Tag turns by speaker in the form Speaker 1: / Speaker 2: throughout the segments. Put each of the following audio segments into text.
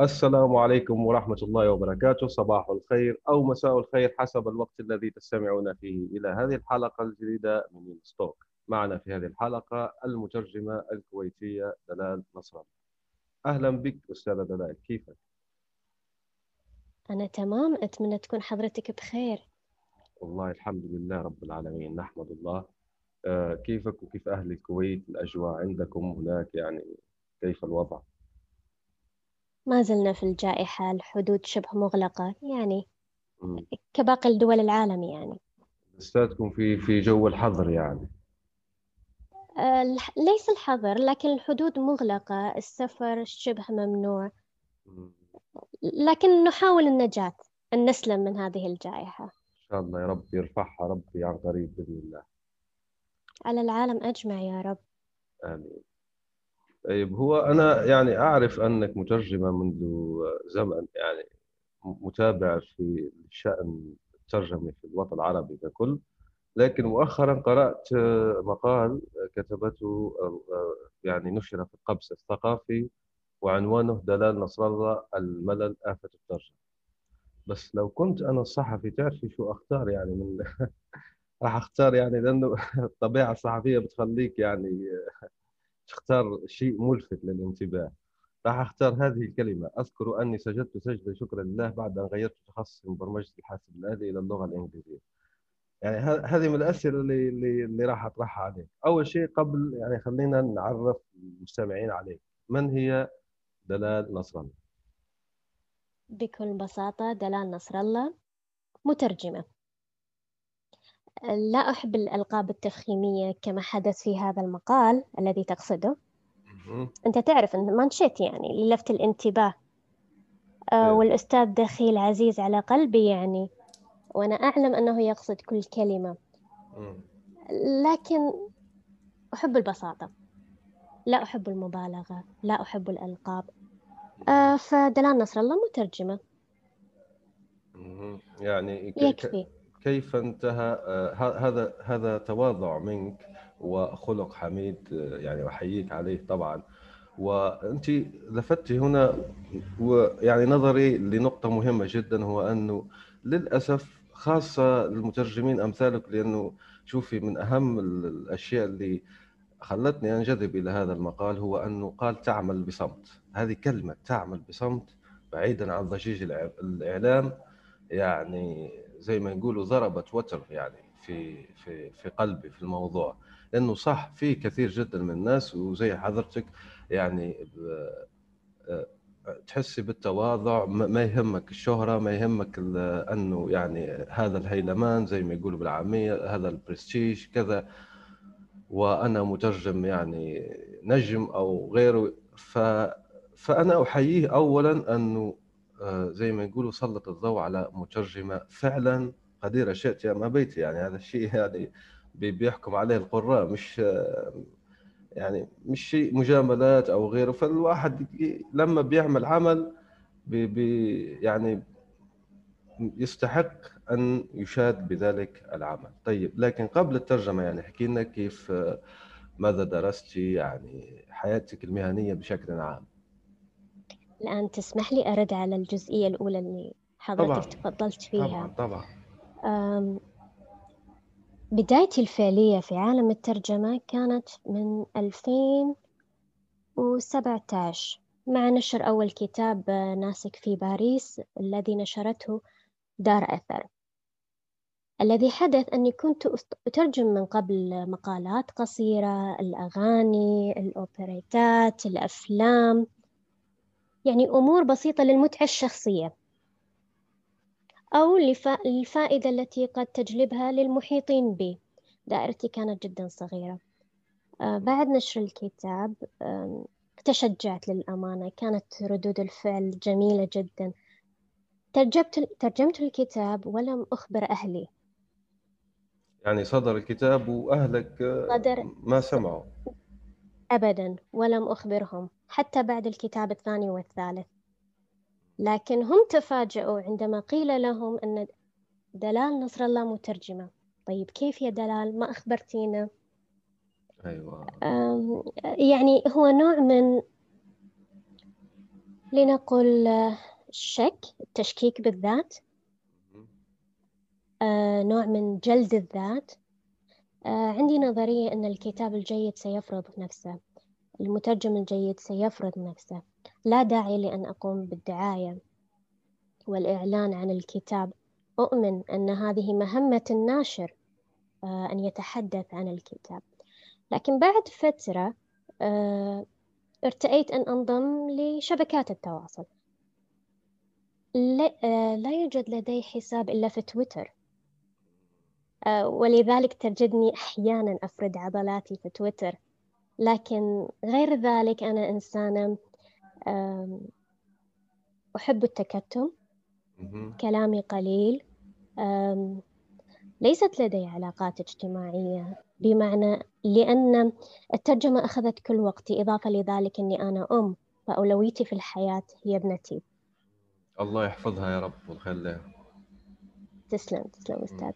Speaker 1: السلام عليكم ورحمة الله وبركاته. صباح الخير أو مساء الخير حسب الوقت الذي تستمعون فيه. إلى هذه الحلقة الجديدة من ستوك. معنا في هذه الحلقة المترجمة الكويتية دلال نصر. أهلا بك أستاذة دلال كيفك؟
Speaker 2: أنا تمام. أتمنى تكون حضرتك بخير.
Speaker 1: والله الحمد لله رب العالمين. نحمد الله. آه، كيفك وكيف أهل الكويت؟ الأجواء عندكم هناك يعني كيف الوضع؟
Speaker 2: ما زلنا في الجائحة الحدود شبه مغلقة يعني كباقي الدول العالم يعني.
Speaker 1: لساتكم في في جو الحظر يعني.
Speaker 2: آه، ليس الحظر لكن الحدود مغلقة السفر شبه ممنوع. لكن نحاول النجاة أن نسلم من هذه الجائحة.
Speaker 1: إن شاء الله يا رب يرفعها ربي عن قريب بإذن الله.
Speaker 2: على العالم أجمع يا رب.
Speaker 1: آمين. طيب هو أنا يعني أعرف أنك مترجمة منذ زمن يعني متابع في شأن الترجمة في الوطن العربي ككل لكن مؤخرا قرأت مقال كتبته يعني نشر في القبس الثقافي وعنوانه دلال نصر الله الملل آفة الترجمة. بس لو كنت أنا الصحفي تعرفي شو أختار يعني من راح أختار يعني لأنه الطبيعة الصحفية بتخليك يعني تختار شيء ملفت للانتباه. راح أختار هذه الكلمة. أذكر أني سجدت سجدة شكرا لله بعد أن غيرت تخصصي من برمجة الحاسب الآلي إلى اللغة الإنجليزية. يعني هذه من الأسئلة اللي اللي, اللي راح أطرحها عليك. أول شيء قبل يعني خلينا نعرف المستمعين عليك. من هي دلال نصر الله؟
Speaker 2: بكل بساطة دلال نصر الله مترجمة. لا أحب الألقاب التفخيمية كما حدث في هذا المقال الذي تقصده. أنت تعرف أن مانشيت يعني للفت الانتباه. آه، والأستاذ دخيل عزيز على قلبي يعني وأنا أعلم أنه يقصد كل كلمة. لكن أحب البساطة. لا أحب المبالغة. لا أحب الألقاب. آه، فدلال نصر الله مترجمة.
Speaker 1: يعني
Speaker 2: يكفي.
Speaker 1: كيف انتهى آه، هذا هذا تواضع منك وخلق حميد آه، يعني أحييك عليه طبعا. وأنت لفتت هنا ويعني نظري لنقطة مهمة جدا هو أنه للأسف خاصة المترجمين أمثالك لأنه شوفي من أهم الأشياء اللي خلتني أنجذب إلى هذا المقال هو أنه قال تعمل بصمت. هذه كلمة تعمل بصمت بعيدا عن ضجيج الإعلام يعني زي ما يقولوا ضربت وتر يعني في في في قلبي في الموضوع. لأنه صح في كثير جدا من الناس وزي حضرتك يعني آه، تحسي بالتواضع ما يهمك الشهرة ما يهمك أنه يعني هذا الهيلمان زي ما يقولوا بالعامية هذا البرستيج كذا. وأنا مترجم يعني نجم أو غيره ف فأنا أحييه أولا أنه آه، زي ما يقولوا سلط الضوء على مترجمة فعلا قديرة شئت يا ما بيت يعني هذا الشيء يعني بيحكم عليه القراء مش يعني مش شيء مجاملات أو غيره. فالواحد لما بيعمل عمل بي بي يعني يستحق أن يشاد بذلك العمل. طيب لكن قبل الترجمة يعني احكي لنا كيف ماذا درستي؟ يعني حياتك المهنية بشكل عام.
Speaker 2: الآن تسمح لي أرد على الجزئية الأولى اللي حضرتك تفضلت فيها.
Speaker 1: طبعا. طبعا
Speaker 2: بدايتي الفعلية في عالم الترجمة كانت من 2017 مع نشر أول كتاب ناسك في باريس الذي نشرته دار أثر. الذي حدث أني كنت أترجم من قبل مقالات قصيرة الأغاني الأوبريتات الأفلام. يعني أمور بسيطة للمتعة الشخصية أو للفائدة التي قد تجلبها للمحيطين بي. دائرتي كانت جدا صغيرة. آه، بعد نشر الكتاب تشجعت للأمانة. كانت ردود الفعل جميلة جدا. ترجمت ترجمت الكتاب ولم أخبر أهلي.
Speaker 1: يعني صدر الكتاب وأهلك صدر ما سمعوا.
Speaker 2: أبدا ولم أخبرهم حتى بعد الكتاب الثاني والثالث. لكن هم تفاجؤوا عندما قيل لهم أن دلال نصر الله مترجمة. طيب كيف يا دلال؟ ما أخبرتينا؟
Speaker 1: أيوة.
Speaker 2: يعني هو نوع من لنقل الشك التشكيك بالذات. آه، نوع من جلد الذات. عندي نظرية أن الكتاب الجيد سيفرض نفسه. المترجم الجيد سيفرض نفسه. لا داعي لأن أقوم بالدعاية والإعلان عن الكتاب. أؤمن أن هذه مهمة الناشر آه، أن يتحدث عن الكتاب. لكن بعد فترة ارتأيت أن أنضم لشبكات التواصل. لا يوجد لدي حساب إلا في تويتر. آه، ولذلك تجدني أحيانا أفرد عضلاتي في تويتر. لكن غير ذلك أنا إنسانة أحب التكتم. كلامي قليل. ليست لدي علاقات اجتماعية بمعنى لأن الترجمة أخذت كل وقتي إضافة لذلك أني أنا أم فأولويتي في الحياة هي ابنتي.
Speaker 1: الله يحفظها يا رب ويخليها.
Speaker 2: تسلم تسلم أستاذ.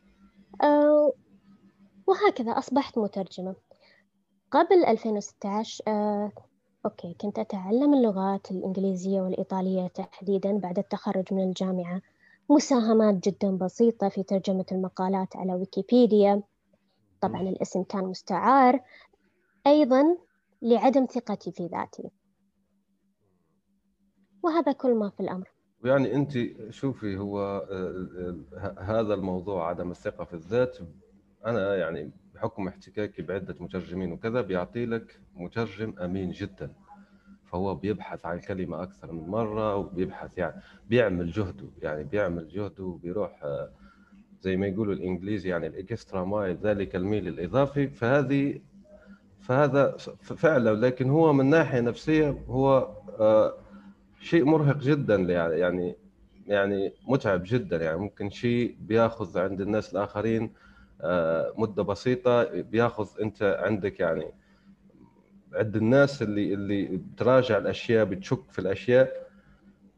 Speaker 2: وهكذا أصبحت مترجمة. قبل 2016 أه أوكي كنت أتعلم اللغات الإنجليزية والإيطالية تحديدا بعد التخرج من الجامعة. مساهمات جدا بسيطة في ترجمة المقالات على ويكيبيديا. طبعا الاسم كان مستعار. أيضا لعدم ثقتي في ذاتي. وهذا كل ما في الأمر.
Speaker 1: يعني أنت شوفي هو آه، آه، هذا الموضوع عدم الثقة في الذات أنا يعني بحكم احتكاكي بعدة مترجمين وكذا بيعطي لك مترجم أمين جدا. فهو بيبحث عن الكلمة أكثر من مرة وبيبحث يعني بيعمل جهده يعني بيعمل جهده وبيروح آه، زي ما يقولوا الإنجليزي يعني الإكسترا مايل ذلك الميل الإضافي. فهذه فهذا فعلا لكن هو من ناحية نفسية هو شيء مرهق جدا يعني يعني متعب جدا. يعني ممكن شيء بياخذ عند الناس الآخرين آه، مدة بسيطة بياخذ أنت عندك يعني عند الناس اللي اللي بتراجع الأشياء بتشك في الأشياء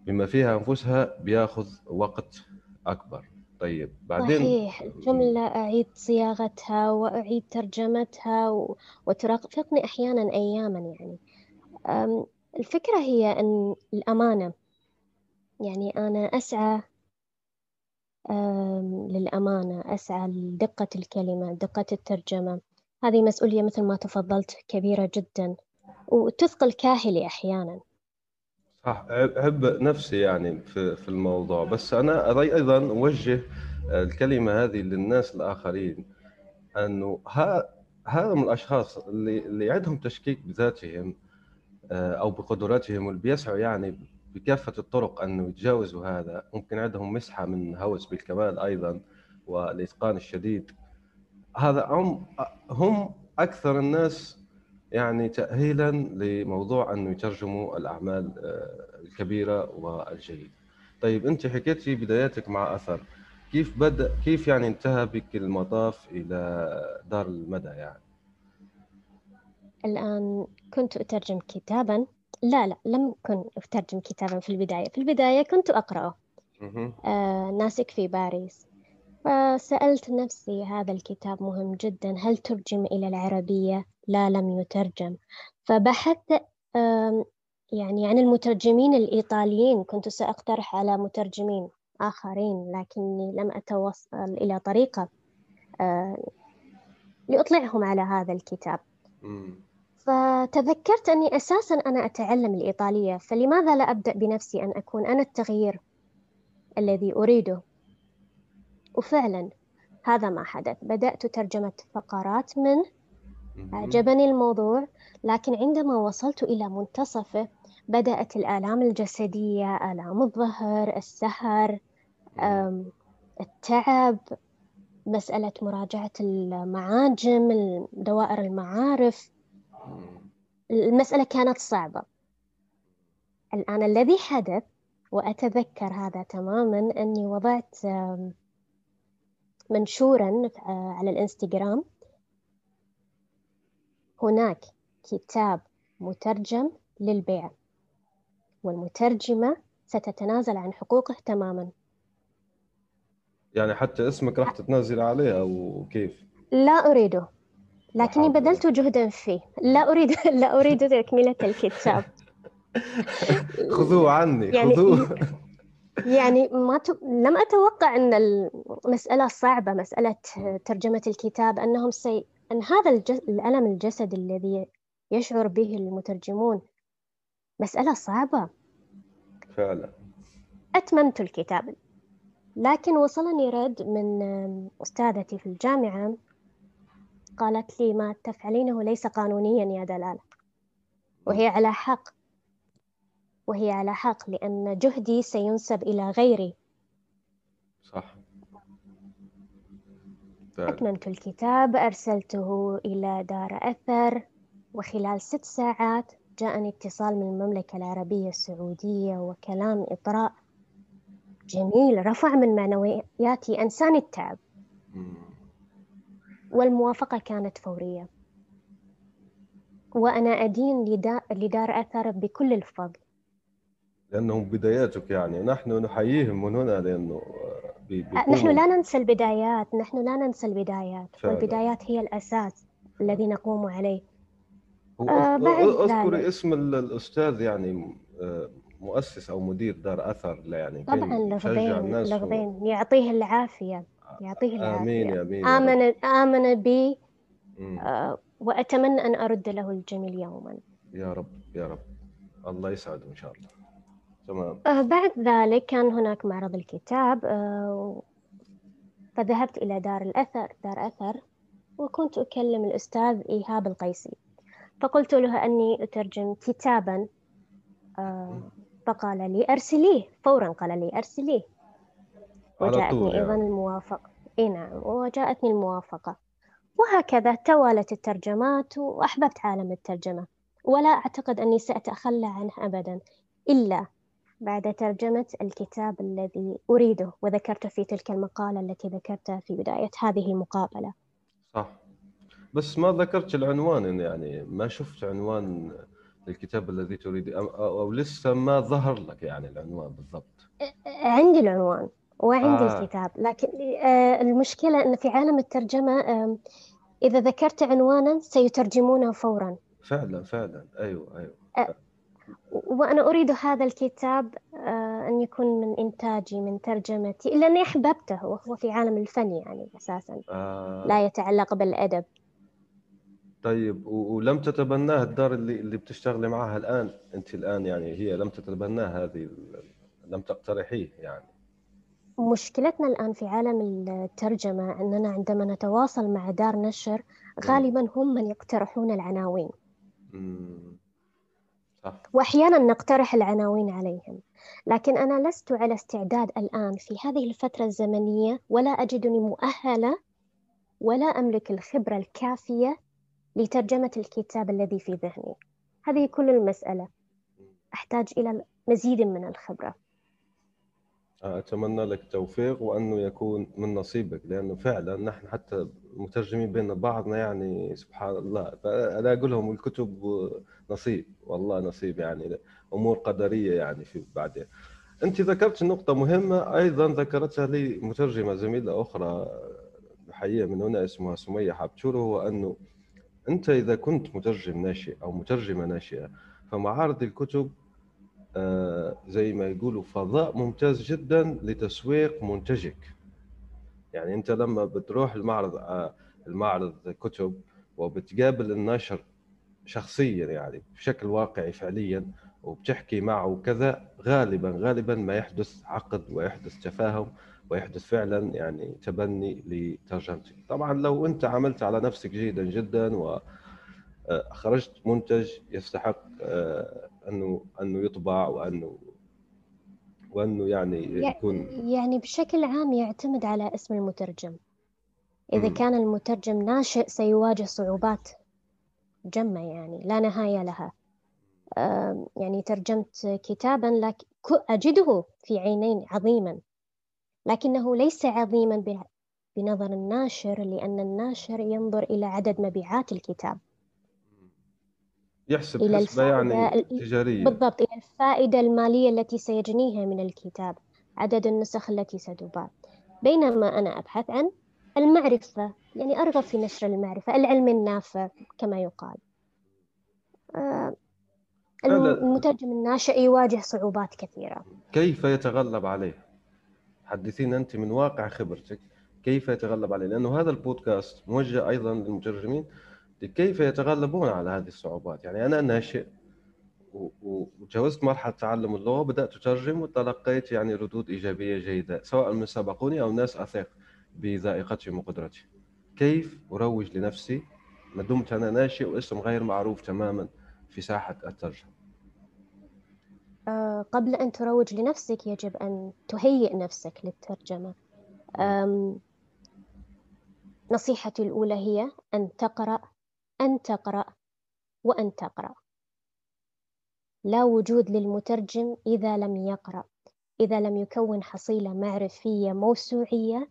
Speaker 1: بما فيها أنفسها بياخذ وقت أكبر. طيب بعدين
Speaker 2: صحيح. الجملة أعيد صياغتها وأعيد ترجمتها و... وترافقني أحيانا أياما يعني. الفكرة هي أن الأمانة يعني أنا أسعى للأمانة أسعى لدقة الكلمة دقة الترجمة. هذه مسؤولية مثل ما تفضلت كبيرة جدا وتثقل كاهلي أحيانا.
Speaker 1: صح أحب نفسي يعني في الموضوع. بس أنا أيضا أوجه الكلمة هذه للناس الآخرين أنه هذا من الأشخاص اللي اللي عندهم تشكيك بذاتهم أو بقدراتهم بيسعوا يعني بكافة الطرق انه يتجاوزوا هذا ممكن عندهم مسحة من هوس بالكمال أيضا والإتقان الشديد هذا هم هم أكثر الناس يعني تاهيلا لموضوع أنه يترجموا الأعمال آه، الكبيرة والجيدة. طيب أنت حكيتي بداياتك مع أثر كيف بدأ كيف يعني انتهى بك المطاف إلى دار المدى يعني؟
Speaker 2: الآن كنت أترجم كتابا. لا لا لم أكن أترجم كتابا في البداية. في البداية كنت أقرأه. آه ناسك في باريس. فسألت نفسي هذا الكتاب مهم جدا. هل ترجم إلى العربية؟ لا لم يترجم. فبحثت يعني عن المترجمين الإيطاليين. كنت سأقترح على مترجمين آخرين لكني لم أتوصل إلى طريقة آه لأطلعهم على هذا الكتاب. فتذكرت أني أساسا أنا أتعلم الإيطالية فلماذا لا أبدأ بنفسي أن أكون أنا التغيير الذي أريده؟ وفعلا هذا ما حدث. بدأت ترجمة فقرات منه أعجبني الموضوع لكن عندما وصلت إلى منتصفه بدأت الآلام الجسدية آلام الظهر السهر التعب مسألة مراجعة المعاجم دوائر المعارف. المسألة كانت صعبة. الآن الذي حدث وأتذكر هذا تماما أني وضعت منشورا على الإنستغرام. هناك كتاب مترجم للبيع والمترجمة ستتنازل عن حقوقه تماما.
Speaker 1: يعني حتى اسمك راح تتنازل عليه أو كيف؟
Speaker 2: لا أريده. لكني بذلت جهدا فيه. لا أريد لا أريد تكملة الكتاب.
Speaker 1: خذوه عني يعني خذوه.
Speaker 2: يعني ما ت... لم أتوقع أن المسألة صعبة مسألة ترجمة الكتاب أنهم سي... أن هذا الجس... الألم الجسدي الذي يشعر به المترجمون مسألة صعبة.
Speaker 1: فعلا.
Speaker 2: أتممت الكتاب لكن وصلني رد من أستاذتي في الجامعة قالت لي ما تفعلينه ليس قانونيا يا دلالة وهي على حق. وهي على حق لأن جهدي سينسب إلى غيري.
Speaker 1: صح.
Speaker 2: أتممت الكتاب أرسلته إلى دار أثر. وخلال ست ساعات جاءني اتصال من المملكة العربية السعودية وكلام إطراء جميل رفع من معنوياتي أنساني التعب. والموافقة كانت فورية. وأنا أدين لدار أثر بكل الفضل.
Speaker 1: لأنهم بداياتك يعني. نحن نحييهم من هنا لأنه
Speaker 2: نحن لا ننسى البدايات. نحن لا ننسى البدايات. فعلا. والبدايات هي الأساس الذي نقوم عليه.
Speaker 1: آه اذكري اسم الأستاذ يعني آه، مؤسس أو مدير دار أثر يعني.
Speaker 2: طبعا لفظين لفظين و... يعطيه العافية. يعطيه العافية.
Speaker 1: آمين يا آمين
Speaker 2: آمن آمن بي آه وأتمنى أن أرد له الجميل يوما.
Speaker 1: يا رب يا رب. الله يسعده إن شاء الله.
Speaker 2: تمام. آه بعد ذلك كان هناك معرض الكتاب آه فذهبت إلى دار الأثر دار أثر وكنت أكلم الأستاذ إيهاب القيسي. فقلت له أني أترجم كتابا فقال لي أرسليه فورا قال لي أرسليه. وجاءتني يعني. أيضا الموافقة. إي نعم وجاءتني الموافقة. وهكذا توالت الترجمات وأحببت عالم الترجمة. ولا أعتقد أني سأتخلى عنه أبدا إلا بعد ترجمة الكتاب الذي أريده وذكرته في تلك المقالة التي ذكرتها في بداية هذه المقابلة.
Speaker 1: صح. بس ما ذكرت العنوان يعني ما شفت عنوان الكتاب الذي تريد أو لسه ما ظهر لك يعني العنوان بالضبط؟
Speaker 2: عندي العنوان. وعندي آه. الكتاب. لكن آه، المشكلة أن في عالم الترجمة إذا ذكرت عنوانا سيترجمونه فورا.
Speaker 1: فعلا فعلا. أيوة أيوة.
Speaker 2: وأنا أريد هذا الكتاب آه، أن يكون من إنتاجي من ترجمتي لأني أحببته وهو في عالم الفن يعني أساسا.
Speaker 1: آه.
Speaker 2: لا يتعلق بالأدب.
Speaker 1: طيب ولم تتبناه الدار اللي اللي بتشتغلي معها الآن؟ أنت الآن يعني هي لم تتبناه هذه لم تقترحيه يعني.
Speaker 2: مشكلتنا الآن في عالم الترجمة أننا عندما نتواصل مع دار نشر غالبا هم من يقترحون العناوين. وأحيانا نقترح العناوين عليهم. لكن أنا لست على استعداد الآن في هذه الفترة الزمنية ولا أجدني مؤهلة ولا أملك الخبرة الكافية لترجمة الكتاب الذي في ذهني. هذه كل المسألة. أحتاج إلى مزيد من الخبرة.
Speaker 1: أتمنى لك التوفيق وأنه يكون من نصيبك لأنه فعلا نحن حتى مترجمين بين بعضنا يعني سبحان الله. أنا أقول لهم الكتب نصيب والله نصيب يعني أمور قدرية يعني في بعدين. أنت ذكرت نقطة مهمة أيضا ذكرتها لي مترجمة زميلة أخرى حقيقة من هنا اسمها سمية حبتشور هو أنه أنت إذا كنت مترجم ناشئ أو مترجمة ناشئة فمعارض الكتب زي ما يقولوا فضاء ممتاز جدا لتسويق منتجك. يعني أنت لما بتروح المعرض آه، المعرض كتب وبتقابل الناشر شخصيا يعني بشكل واقعي فعليا وبتحكي معه وكذا غالبا غالبا ما يحدث عقد ويحدث تفاهم ويحدث فعلا يعني تبني لترجمتك. طبعا لو أنت عملت على نفسك جيدا جدا وخرجت آه، منتج يستحق أنه أنه يطبع وأنه وأنه يعني يكون
Speaker 2: يعني بشكل عام يعتمد على اسم المترجم. إذا م. كان المترجم ناشئ سيواجه صعوبات جمة يعني لا نهاية لها. يعني ترجمت كتابا لكن أجده في عينين عظيما. لكنه ليس عظيما بنظر الناشر لأن الناشر ينظر إلى عدد مبيعات الكتاب.
Speaker 1: يحسب إلى حسبة يعني تجارية
Speaker 2: بالضبط إلى الفائدة المالية التي سيجنيها من الكتاب عدد النسخ التي ستباع بينما أنا أبحث عن المعرفة يعني أرغب في نشر المعرفة العلم النافع كما يقال آه، المترجم الناشئ يواجه صعوبات كثيرة
Speaker 1: كيف يتغلب عليه؟ حدثينا أنت من واقع خبرتك كيف يتغلب عليه؟ لأنه هذا البودكاست موجه أيضا للمترجمين كيف يتغلبون على هذه الصعوبات؟ يعني أنا ناشئ وتجاوزت مرحلة تعلم اللغة وبدأت أترجم وتلقيت يعني ردود إيجابية جيدة سواء من سبقوني أو ناس أثق بذائقتهم وقدرتي كيف أروج لنفسي؟ ما دمت أنا ناشئ واسم غير معروف تماما في ساحة الترجمة.
Speaker 2: آه، قبل أن تروج لنفسك يجب أن تهيئ نفسك للترجمة. نصيحتي الأولى هي أن تقرأ أن تقرأ وأن تقرأ. لا وجود للمترجم إذا لم يقرأ. إذا لم يكون حصيلة معرفية موسوعية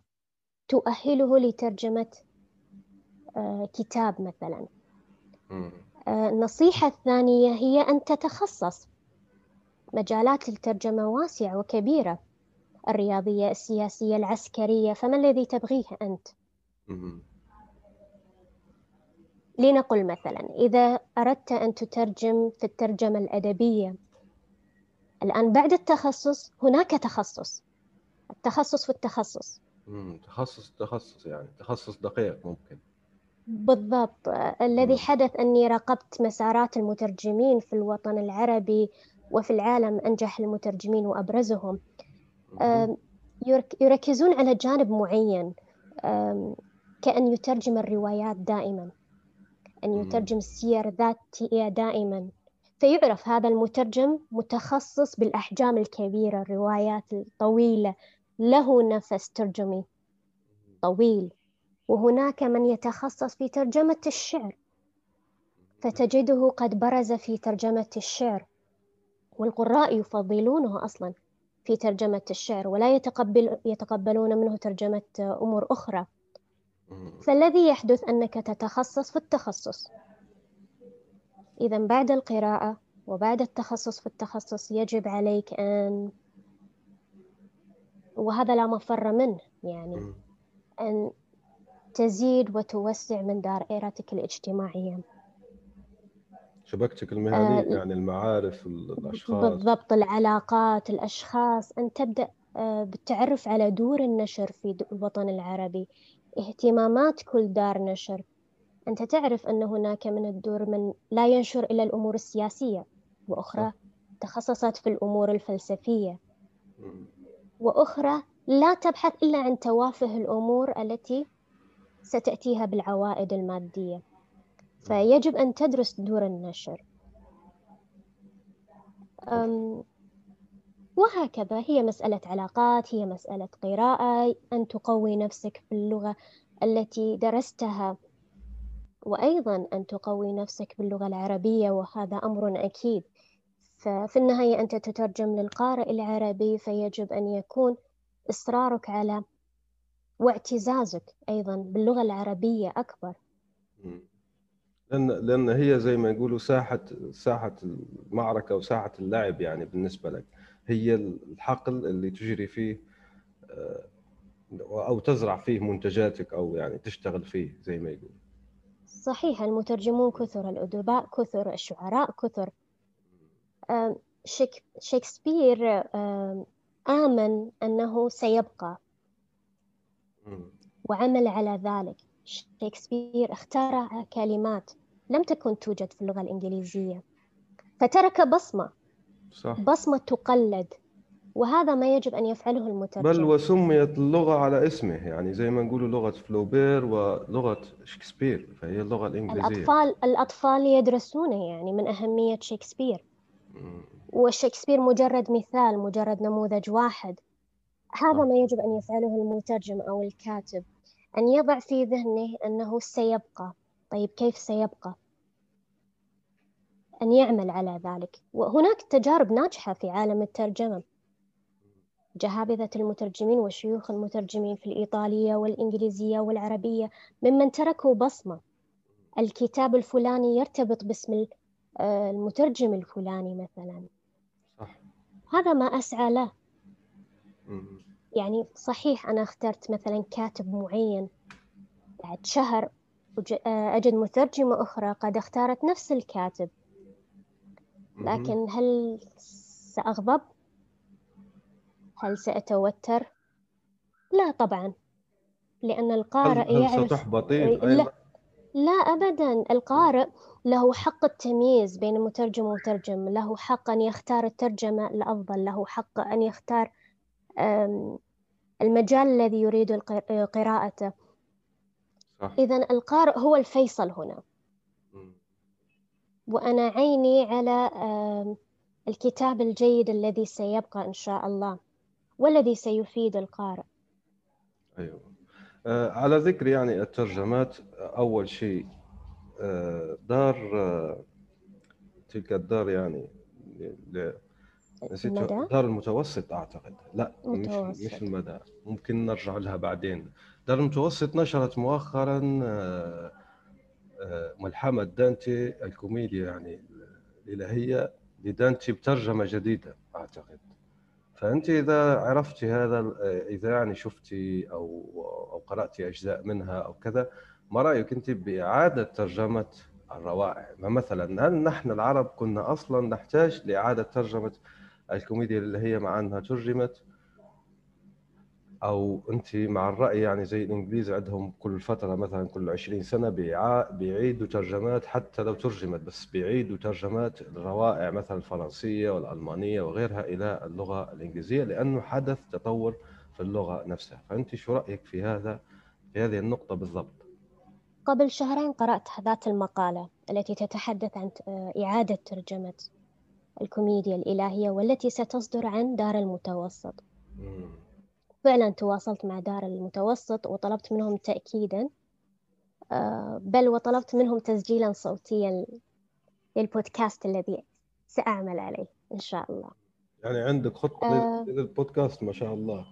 Speaker 2: تؤهله لترجمة آه، كتاب مثلا. آه، النصيحة الثانية هي أن تتخصص. مجالات الترجمة واسعة وكبيرة. الرياضية السياسية العسكرية فما الذي تبغيه أنت؟ لنقل مثلا إذا أردت أن تترجم في الترجمة الأدبية. الآن بعد التخصص هناك تخصص. التخصص في التخصص.
Speaker 1: تخصص تخصص يعني تخصص دقيق ممكن.
Speaker 2: بالضبط. الذي حدث أني راقبت مسارات المترجمين في الوطن العربي وفي العالم أنجح المترجمين وأبرزهم. يركزون على جانب معين. كأن يترجم الروايات دائما. أن يترجم السير الذاتية دائما. فيعرف هذا المترجم متخصص بالأحجام الكبيرة الروايات الطويلة. له نفس ترجمي طويل. وهناك من يتخصص في ترجمة الشعر. فتجده قد برز في ترجمة الشعر. والقراء يفضلونه أصلا في ترجمة الشعر ولا يتقبل يتقبلون منه ترجمة أمور أخرى. فالذي يحدث أنك تتخصص في التخصص. إذا بعد القراءة وبعد التخصص في التخصص يجب عليك أن وهذا لا مفر منه يعني أن تزيد وتوسع من دائرتك الاجتماعية.
Speaker 1: شبكتك المهنية آه يعني المعارف الأشخاص.
Speaker 2: بالضبط العلاقات الأشخاص أن تبدأ آه بالتعرف على دور النشر في الوطن العربي. اهتمامات كل دار نشر. أنت تعرف أن هناك من الدور من لا ينشر إلا الأمور السياسية وأخرى تخصصت في الأمور الفلسفية. وأخرى لا تبحث إلا عن توافه الأمور التي ستأتيها بالعوائد المادية. فيجب أن تدرس دور النشر. وهكذا. هي مسألة علاقات هي مسألة قراءة أن تقوي نفسك في اللغة التي درستها وأيضا أن تقوي نفسك باللغة العربية وهذا أمر أكيد. ففي النهاية أنت تترجم للقارئ العربي فيجب أن يكون إصرارك على واعتزازك أيضا باللغة العربية أكبر.
Speaker 1: لأن لأن هي زي ما يقولوا ساحة ساحة المعركة وساحة اللعب يعني بالنسبة لك. هي الحقل اللي تجري فيه آه، أو تزرع فيه منتجاتك أو يعني تشتغل فيه زي ما يقول
Speaker 2: صحيح المترجمون كثر الأدباء كثر الشعراء كثر شكسبير آمن أنه سيبقى. وعمل على ذلك. شكسبير اخترع كلمات لم تكن توجد في اللغة الإنجليزية فترك بصمة. صح. بصمة تقلد وهذا ما يجب أن يفعله المترجم.
Speaker 1: بل وسميت اللغة على اسمه يعني زي ما نقول لغة فلوبير ولغة شكسبير فهي اللغة الإنجليزية.
Speaker 2: الأطفال الأطفال يدرسونه يعني من أهمية شكسبير. وشكسبير مجرد مثال مجرد نموذج واحد. هذا ما يجب أن يفعله المترجم أو الكاتب أن يضع في ذهنه أنه سيبقى. طيب كيف سيبقى؟ أن يعمل على ذلك. وهناك تجارب ناجحة في عالم الترجمة. جهابذة المترجمين وشيوخ المترجمين في الإيطالية والإنجليزية والعربية ممن تركوا بصمة. الكتاب الفلاني يرتبط باسم آه، المترجم الفلاني مثلا. صح. هذا ما أسعى له. يعني صحيح أنا اخترت مثلا كاتب معين. بعد شهر آه، أجد مترجمة أخرى قد اختارت نفس الكاتب. لكن هل سأغضب؟ هل سأتوتر؟ لا طبعا لأن القارئ
Speaker 1: هل,
Speaker 2: يعرف
Speaker 1: ستحبطين؟
Speaker 2: لا, لا أبدا القارئ له حق التمييز بين مترجم ومترجم له حق أن يختار الترجمة الأفضل له حق أن يختار المجال الذي يريد قراءته إذا القارئ هو الفيصل هنا وأنا عيني على الكتاب الجيد الذي سيبقى إن شاء الله والذي سيفيد القارئ.
Speaker 1: أيوة. آه على ذكر يعني الترجمات أول شيء آه دار آه تلك الدار يعني نسيت دار المتوسط أعتقد. لا متوسط. مش مش المدى. ممكن نرجع لها بعدين. دار المتوسط نشرت مؤخرا ملحمة دانتي الكوميديا يعني الإلهية لدانتي بترجمة جديدة أعتقد. فأنت إذا عرفتي هذا إذا يعني شفتي أو أو قرأتي أجزاء منها أو كذا ما رأيك أنت بإعادة ترجمة الروائع؟ مثلا هل نحن العرب كنا أصلا نحتاج لإعادة ترجمة الكوميديا اللي هي مع أنها ترجمت؟ أو أنت مع الرأي يعني زي الإنجليز عندهم كل فترة مثلا كل 20 سنة بيعيدوا ترجمات حتى لو ترجمت بس بيعيدوا ترجمات الروائع مثلا الفرنسية والألمانية وغيرها إلى اللغة الإنجليزية لأنه حدث تطور في اللغة نفسها. فأنت شو رأيك في هذا في هذه النقطة بالضبط؟
Speaker 2: قبل شهرين قرأت ذات المقالة التي تتحدث عن إعادة ترجمة الكوميديا الإلهية والتي ستصدر عن دار المتوسط. فعلا تواصلت مع دار المتوسط وطلبت منهم تأكيدا آه، بل وطلبت منهم تسجيلا صوتيا للبودكاست الذي سأعمل عليه إن شاء الله.
Speaker 1: يعني عندك خطة آه. للبودكاست ما شاء الله.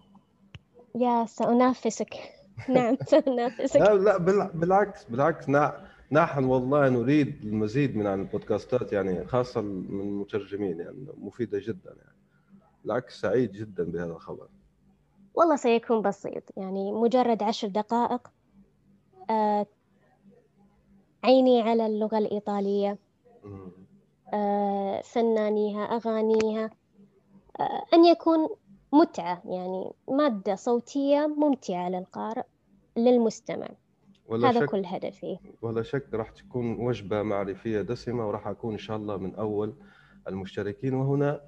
Speaker 2: يا سأنافسك. نعم سأنافسك.
Speaker 1: لا لا بالعكس بالعكس نحن والله نريد المزيد من عن البودكاستات يعني خاصة من المترجمين يعني مفيدة جدا يعني. بالعكس سعيد جدا بهذا الخبر.
Speaker 2: والله سيكون بسيط. يعني مجرد عشر دقائق آه عيني على اللغة الإيطالية آه فنانيها أغانيها آه أن يكون متعة. يعني مادة صوتية ممتعة للقارئ للمستمع. ولا هذا شك كل هدفي.
Speaker 1: ولا شك راح تكون وجبة معرفية دسمة وراح أكون إن شاء الله من أول المشتركين. وهنا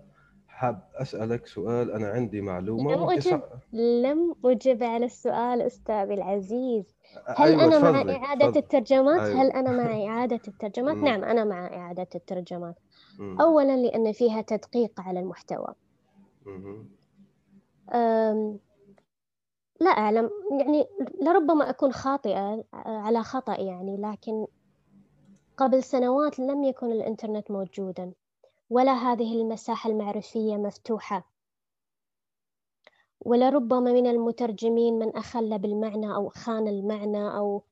Speaker 1: حاب أسألك سؤال أنا عندي معلومة
Speaker 2: لم أجب لم أجب على السؤال أستاذي العزيز هل أيوة أنا. مع إعادة فضلي. الترجمات؟ أيوة. هل أنا مع إعادة الترجمات؟ نعم أنا مع إعادة الترجمات أولا لأن فيها تدقيق على المحتوى لا أعلم يعني لربما أكون خاطئة على خطأ يعني لكن قبل سنوات لم يكن الإنترنت موجودا ولا هذه المساحة المعرفية مفتوحة. ولربما من المترجمين من أخل بالمعنى أو خان المعنى أو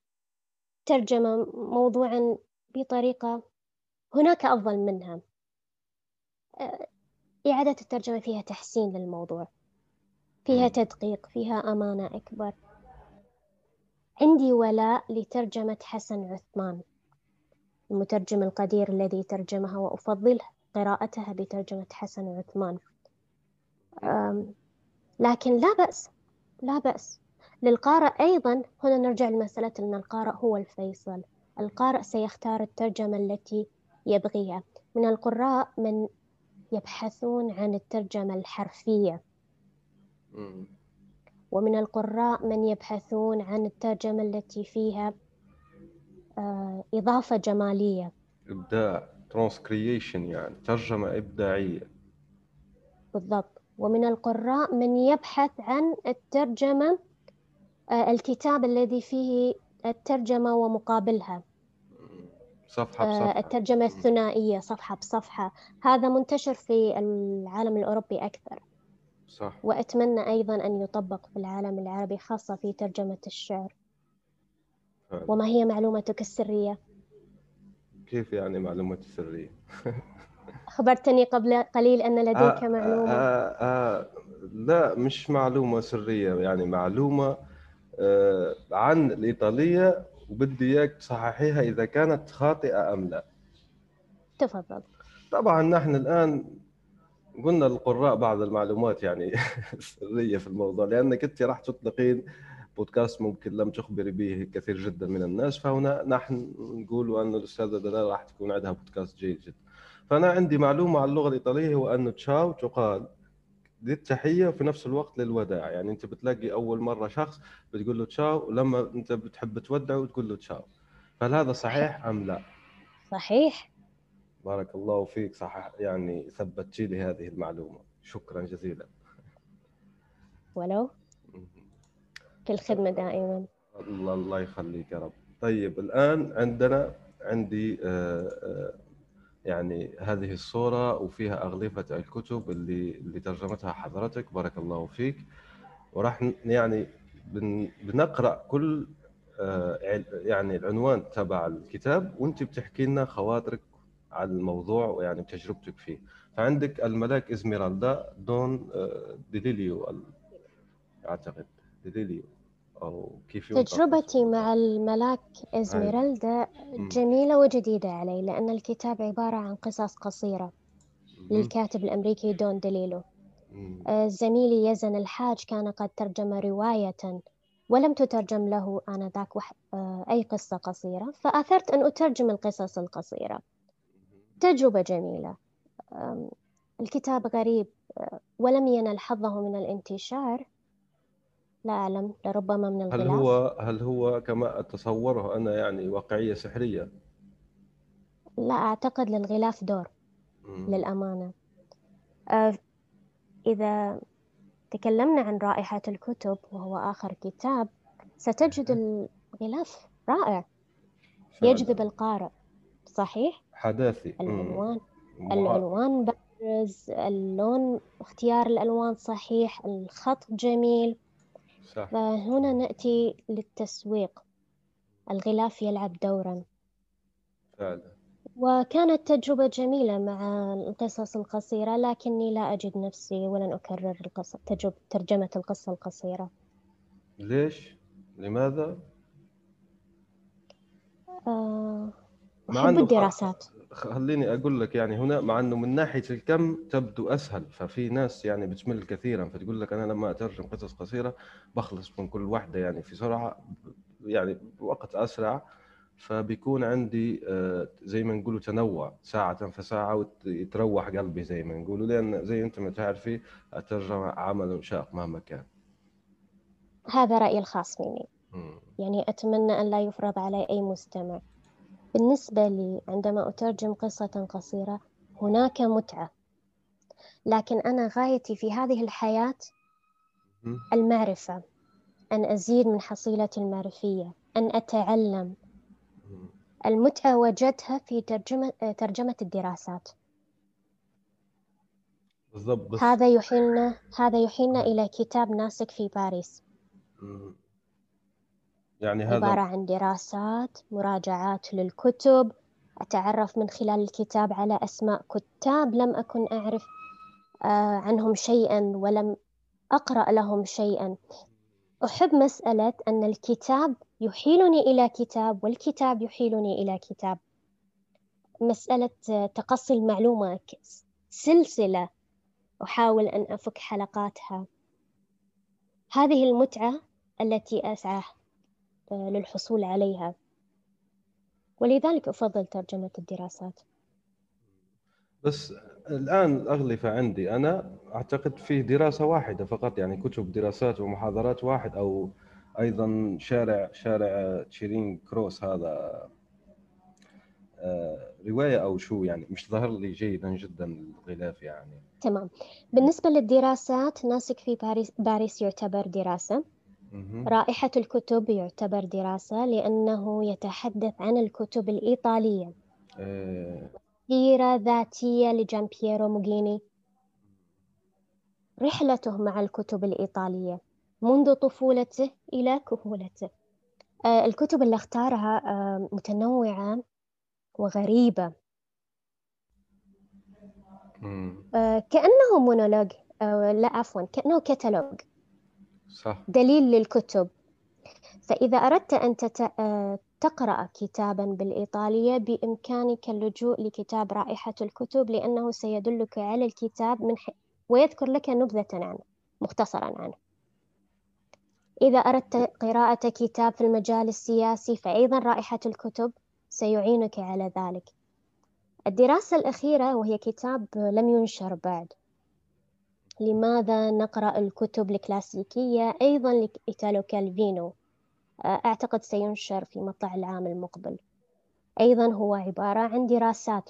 Speaker 2: ترجم موضوعا بطريقة هناك أفضل منها. إعادة الترجمة فيها تحسين للموضوع فيها تدقيق فيها أمانة أكبر. عندي ولاء لترجمة حسن عثمان المترجم القدير الذي ترجمها وأفضل قراءتها بترجمة حسن عثمان. لكن لا بأس لا بأس. للقارئ أيضا هنا نرجع لمسألة أن القارئ هو الفيصل. القارئ سيختار الترجمة التي يبغيها. من القراء من يبحثون عن الترجمة الحرفية. ومن القراء من يبحثون عن الترجمة التي فيها آه، إضافة جمالية.
Speaker 1: إبداع. ترانسكريشن يعني ترجمة إبداعية.
Speaker 2: بالضبط. ومن القراء من يبحث عن الترجمة آه، الكتاب الذي فيه الترجمة ومقابلها.
Speaker 1: صفحة
Speaker 2: آه،
Speaker 1: بصفحة
Speaker 2: الترجمة الثنائية صفحة بصفحة. هذا منتشر في العالم الأوروبي أكثر.
Speaker 1: صح.
Speaker 2: وأتمنى أيضا أن يطبق في العالم العربي خاصة في ترجمة الشعر.
Speaker 1: فعلا.
Speaker 2: وما هي معلومتك السرية؟
Speaker 1: كيف يعني معلومات سرية
Speaker 2: أخبرتني قبل قليل أن لديك
Speaker 1: آه
Speaker 2: معلومة.
Speaker 1: آه آه لا مش معلومة سرية يعني معلومة آه عن الإيطالية وبدي إياك تصححيها إذا كانت خاطئة أم لا.
Speaker 2: تفضل.
Speaker 1: طبعا نحن الآن قلنا للقراء بعض المعلومات يعني سرية في الموضوع لأنك أنت راح تطلقين بودكاست ممكن لم تخبري به كثير جدا من الناس فهنا نحن نقول أن الأستاذة دلال راح تكون عندها بودكاست جيد جدا. فأنا عندي معلومة عن اللغة الإيطالية هو أن تشاو تقال للتحية وفي نفس الوقت للوداع. يعني أنت بتلاقي أول مرة شخص بتقول له تشاو ولما أنت بتحب تودعه تقول له تشاو. فهل هذا صحيح أم لا؟
Speaker 2: صحيح.
Speaker 1: بارك الله فيك صح يعني ثبتي لي هذه المعلومة. شكرا جزيلا.
Speaker 2: ولو. في الخدمة دائما.
Speaker 1: الله الله يخليك يا رب. طيب الآن عندنا عندي آه، آه، يعني هذه الصورة وفيها أغلفة الكتب اللي اللي ترجمتها حضرتك. بارك الله فيك. وراح يعني بن- بنقرأ كل آه، يعني العنوان تبع الكتاب وأنت بتحكي لنا خواطرك عن الموضوع ويعني بتجربتك فيه. فعندك الملاك إزميرالدا دون ديليليو أعتقد ديليليو. أو كيف
Speaker 2: تجربتي مع؟ الملاك إزميرالدا. جميلة وجديدة علي لأن الكتاب عبارة عن قصص قصيرة. للكاتب الأمريكي دون ديليلو
Speaker 1: مم.
Speaker 2: آه، زميلي يزن الحاج كان قد ترجم رواية ولم تترجم له آنذاك وح... آه، أي قصة قصيرة فأثرت أن أترجم القصص القصيرة تجربة جميلة الكتاب غريب آه، ولم ينل حظه من الانتشار لا أعلم لربما من
Speaker 1: هل
Speaker 2: الغلاف
Speaker 1: هو هل هو كما أتصوره أنا يعني واقعية سحرية؟
Speaker 2: لا أعتقد للغلاف دور
Speaker 1: مم.
Speaker 2: للأمانة آه، إذا تكلمنا عن رائحة الكتب وهو آخر كتاب ستجد الغلاف رائع
Speaker 1: فعلا.
Speaker 2: يجذب القارئ صحيح
Speaker 1: حداثي مم.
Speaker 2: العنوان
Speaker 1: مع-
Speaker 2: العنوان بارز اللون اختيار الألوان صحيح الخط جميل
Speaker 1: صح.
Speaker 2: فهنا نأتي للتسويق. الغلاف يلعب دورا.
Speaker 1: فعلا.
Speaker 2: وكانت تجربة جميلة مع القصص القصيرة لكني لا أجد نفسي ولن أكرر القصة تجربة ترجمة القصة القصيرة.
Speaker 1: ليش؟ لماذا؟
Speaker 2: آه،
Speaker 1: مع
Speaker 2: أحب
Speaker 1: أنه
Speaker 2: الدراسات.
Speaker 1: خليني أقول لك يعني هنا مع أنه من ناحية الكم تبدو أسهل ففي ناس يعني بتمل كثيرا فتقول لك أنا لما أترجم قصص قصيرة بخلص من كل واحدة يعني في سرعة يعني بوقت أسرع فبيكون عندي آه، زي ما نقولوا تنوع ساعة فساعة ويتروح قلبي زي ما نقولوا لأن زي أنت ما تعرفي الترجمة عمل شاق مهما كان.
Speaker 2: هذا رأيي الخاص مني. يعني أتمنى أن لا يفرض علي أي مستمع. بالنسبة لي عندما أترجم قصة قصيرة هناك متعة. لكن أنا غايتي في هذه الحياة. المعرفة أن أزيد من حصيلتي المعرفية أن أتعلم. المتعة وجدتها في ترجمة ترجمة الدراسات.
Speaker 1: بالضبط
Speaker 2: هذا يحيلنا هذا يحيلنا إلى كتاب ناسك في باريس.
Speaker 1: يعني
Speaker 2: عبارة
Speaker 1: هذا
Speaker 2: عن دراسات مراجعات للكتب أتعرف من خلال الكتاب على أسماء كتاب لم أكن أعرف آه، عنهم شيئا ولم أقرأ لهم شيئا. أحب مسألة أن الكتاب يحيلني إلى كتاب والكتاب يحيلني إلى كتاب. مسألة آه، تقصي المعلومة سلسلة. أحاول أن أفك حلقاتها. هذه المتعة التي أسعى للحصول عليها. ولذلك أفضل ترجمة الدراسات.
Speaker 1: بس الآن الأغلفة عندي. أنا أعتقد فيه دراسة واحدة فقط يعني كتب دراسات ومحاضرات واحد أو أيضا شارع شارع تشيرين كروس هذا. آه، رواية أو شو يعني مش ظهر لي جيدا جدا الغلاف يعني.
Speaker 2: تمام. بالنسبة للدراسات ناسك في باريس, باريس يعتبر دراسة. رائحة الكتب يعتبر دراسة لأنه يتحدث عن الكتب الإيطالية.
Speaker 1: إيه.
Speaker 2: سيرة ذاتية لجامبييرو موغيني. رحلته مع الكتب الإيطالية منذ طفولته إلى كهولته. آه، الكتب اللي اختارها آه، متنوعة وغريبة. آه، كأنه مونولوج لا عفوا كأنه كتالوج
Speaker 1: صح.
Speaker 2: دليل للكتب. فإذا أردت أن تقرأ كتابا بالإيطالية بإمكانك اللجوء لكتاب رائحة الكتب لأنه سيدلك على الكتاب من ح... ويذكر لك نبذة عنه مختصرا عنه. إذا أردت قراءة كتاب في المجال السياسي فأيضا رائحة الكتب سيعينك على ذلك. الدراسة الأخيرة وهي كتاب لم ينشر بعد. لماذا نقرأ الكتب الكلاسيكية أيضا لإيتالو كالفينو؟ أعتقد سينشر في مطلع العام المقبل. أيضا هو عبارة عن دراسات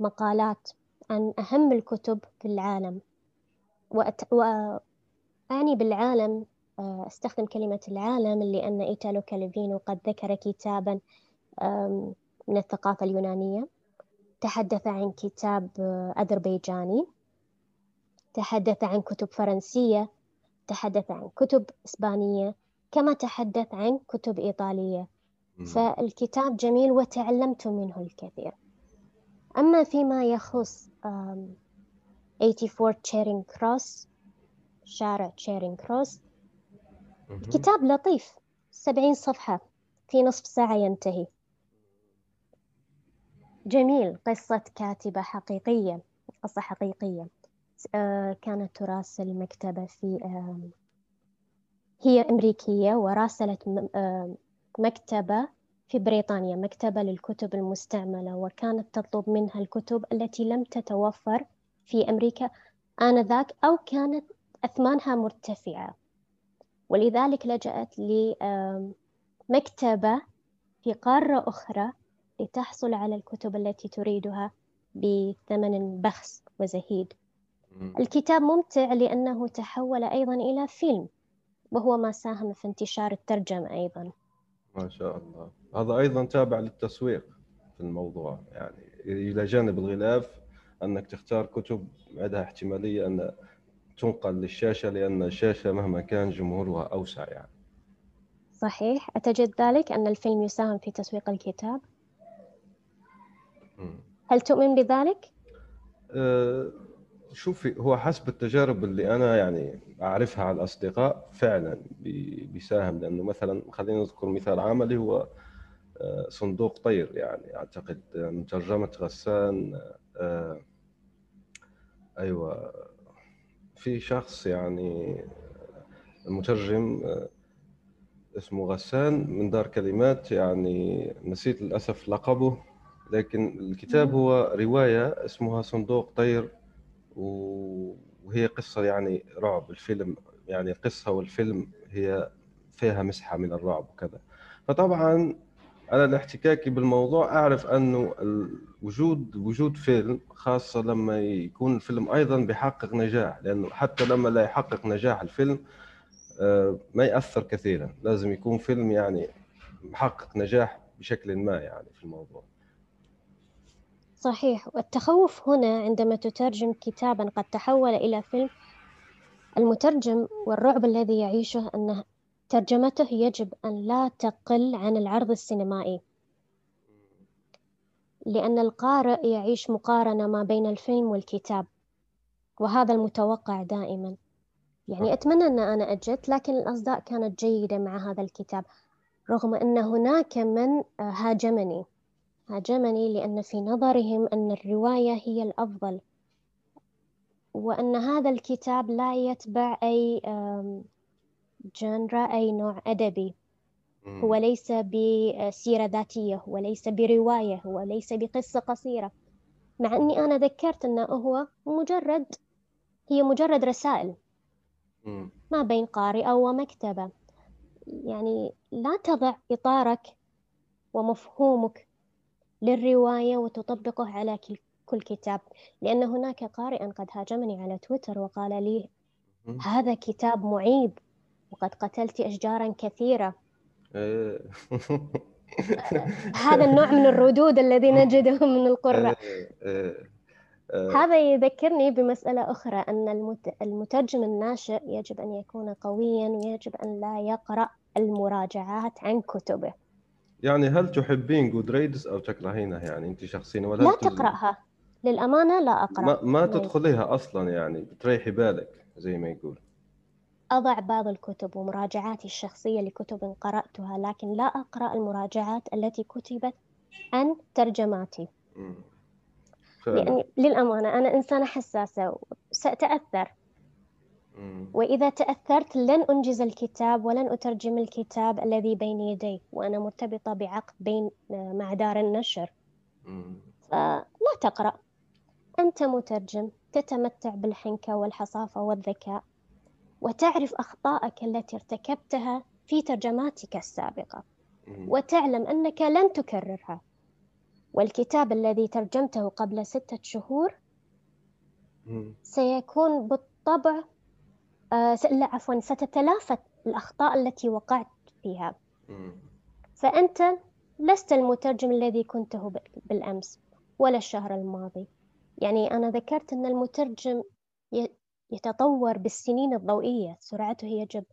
Speaker 2: مقالات عن أهم الكتب في العالم. وأت... وأعني بالعالم آه، أستخدم كلمة العالم لأن إيتالو كالفينو قد ذكر كتابا من الثقافة اليونانية. تحدث عن كتاب آه، أذربيجاني. تحدث عن كتب فرنسية تحدث عن كتب إسبانية كما تحدث عن كتب إيطالية. فالكتاب جميل وتعلمت منه الكثير. أما فيما يخص 84 تشيرين كروس شارع تشيرين كروس كتاب لطيف. سبعين صفحة في نصف ساعة ينتهي. جميل. قصة كاتبة حقيقية قصة حقيقية. كانت تراسل المكتبة في هي أمريكية وراسلت آه، مكتبة في بريطانيا مكتبة للكتب المستعملة وكانت تطلب منها الكتب التي لم تتوفر في أمريكا آنذاك أو كانت أثمانها مرتفعة. ولذلك لجأت لمكتبة في قارة أخرى لتحصل على الكتب التي تريدها بثمن بخس وزهيد. الكتاب ممتع لأنه تحول أيضا إلى فيلم وهو ما ساهم في انتشار الترجمة أيضا.
Speaker 1: ما شاء الله. هذا أيضا تابع للتسويق في الموضوع. يعني إلى جانب الغلاف أنك تختار كتب عندها احتمالية أن تنقل للشاشة لأن الشاشة مهما كان جمهورها أوسع يعني.
Speaker 2: صحيح. أتجد ذلك أن الفيلم يساهم في تسويق الكتاب؟ هل تؤمن بذلك؟
Speaker 1: أه شوفي هو حسب التجارب اللي أنا يعني أعرفها عن الأصدقاء فعلا بيساهم لأنه مثلا خلينا نذكر مثال عملي هو آه، صندوق طير يعني أعتقد من ترجمة غسان آه، أيوه في شخص يعني مترجم آه، اسمه غسان من دار كلمات يعني نسيت للأسف لقبه لكن الكتاب هو رواية اسمها صندوق طير وهي قصة يعني رعب. الفيلم يعني القصة والفيلم هي فيها مسحة من الرعب وكذا. فطبعا أنا لاحتكاكي بالموضوع أعرف أنه وجود وجود فيلم خاصة لما يكون الفيلم أيضا بيحقق نجاح لأنه حتى لما لا يحقق نجاح الفيلم آه، ما يأثر كثيرا. لازم يكون فيلم يعني محقق نجاح بشكل ما يعني في الموضوع.
Speaker 2: صحيح. والتخوف هنا عندما تترجم كتابا قد تحول إلى فيلم المترجم والرعب الذي يعيشه أن ترجمته يجب أن لا تقل عن العرض السينمائي لأن القارئ يعيش مقارنة ما بين الفيلم والكتاب وهذا المتوقع دائما. يعني أتمنى أن أنا أجدت لكن الأصداء كانت جيدة مع هذا الكتاب رغم أن هناك من هاجمني. هاجمني لأن في نظرهم أن الرواية هي الأفضل وأن هذا الكتاب لا يتبع أي جنرا أي نوع أدبي. هو ليس بسيرة ذاتية هو ليس برواية هو ليس بقصة قصيرة. مع أني أنا ذكرت أنه هو مجرد هي مجرد رسائل. ما بين قارئة ومكتبة. يعني لا تضع إطارك ومفهومك للرواية وتطبقه على كل كتاب لأن هناك قارئا قد هاجمني على تويتر وقال لي هذا كتاب معيب وقد قتلت أشجارا كثيرة
Speaker 1: إيه.
Speaker 2: هذا النوع من الردود الذي نجده من القراء
Speaker 1: إيه، إيه،.
Speaker 2: هذا يذكرني بمسألة أخرى أن المت- المترجم الناشئ يجب أن يكون قويا ويجب أن لا يقرأ المراجعات عن كتبه
Speaker 1: يعني هل تحبين جود ريدز أو تكرهينها يعني أنت شخصيا ولا
Speaker 2: لا تقرأها. للأمانة لا أقرأ.
Speaker 1: ما, ما. تدخليها أصلا يعني بتريحي بالك زي ما يقول.
Speaker 2: أضع بعض الكتب ومراجعاتي الشخصية لكتب قرأتها لكن لا أقرأ المراجعات التي كتبت عن ترجماتي. لأني للأمانة أنا إنسانة حساسة سأتأثر. وإذا تأثرت لن أنجز الكتاب ولن أترجم الكتاب الذي بين يدي وأنا مرتبطة بعقد بين مع دار النشر. فلا تقرأ أنت مترجم تتمتع بالحنكة والحصافة والذكاء وتعرف أخطائك التي ارتكبتها في ترجماتك السابقة. وتعلم أنك لن تكررها والكتاب الذي ترجمته قبل ستة شهور. سيكون بالطبع آه لا عفوا ستتلافى الأخطاء التي وقعت فيها. فأنت لست المترجم الذي كنته بالأمس ولا الشهر الماضي. يعني أنا ذكرت أن المترجم يتطور بالسنين الضوئية. سرعته يجب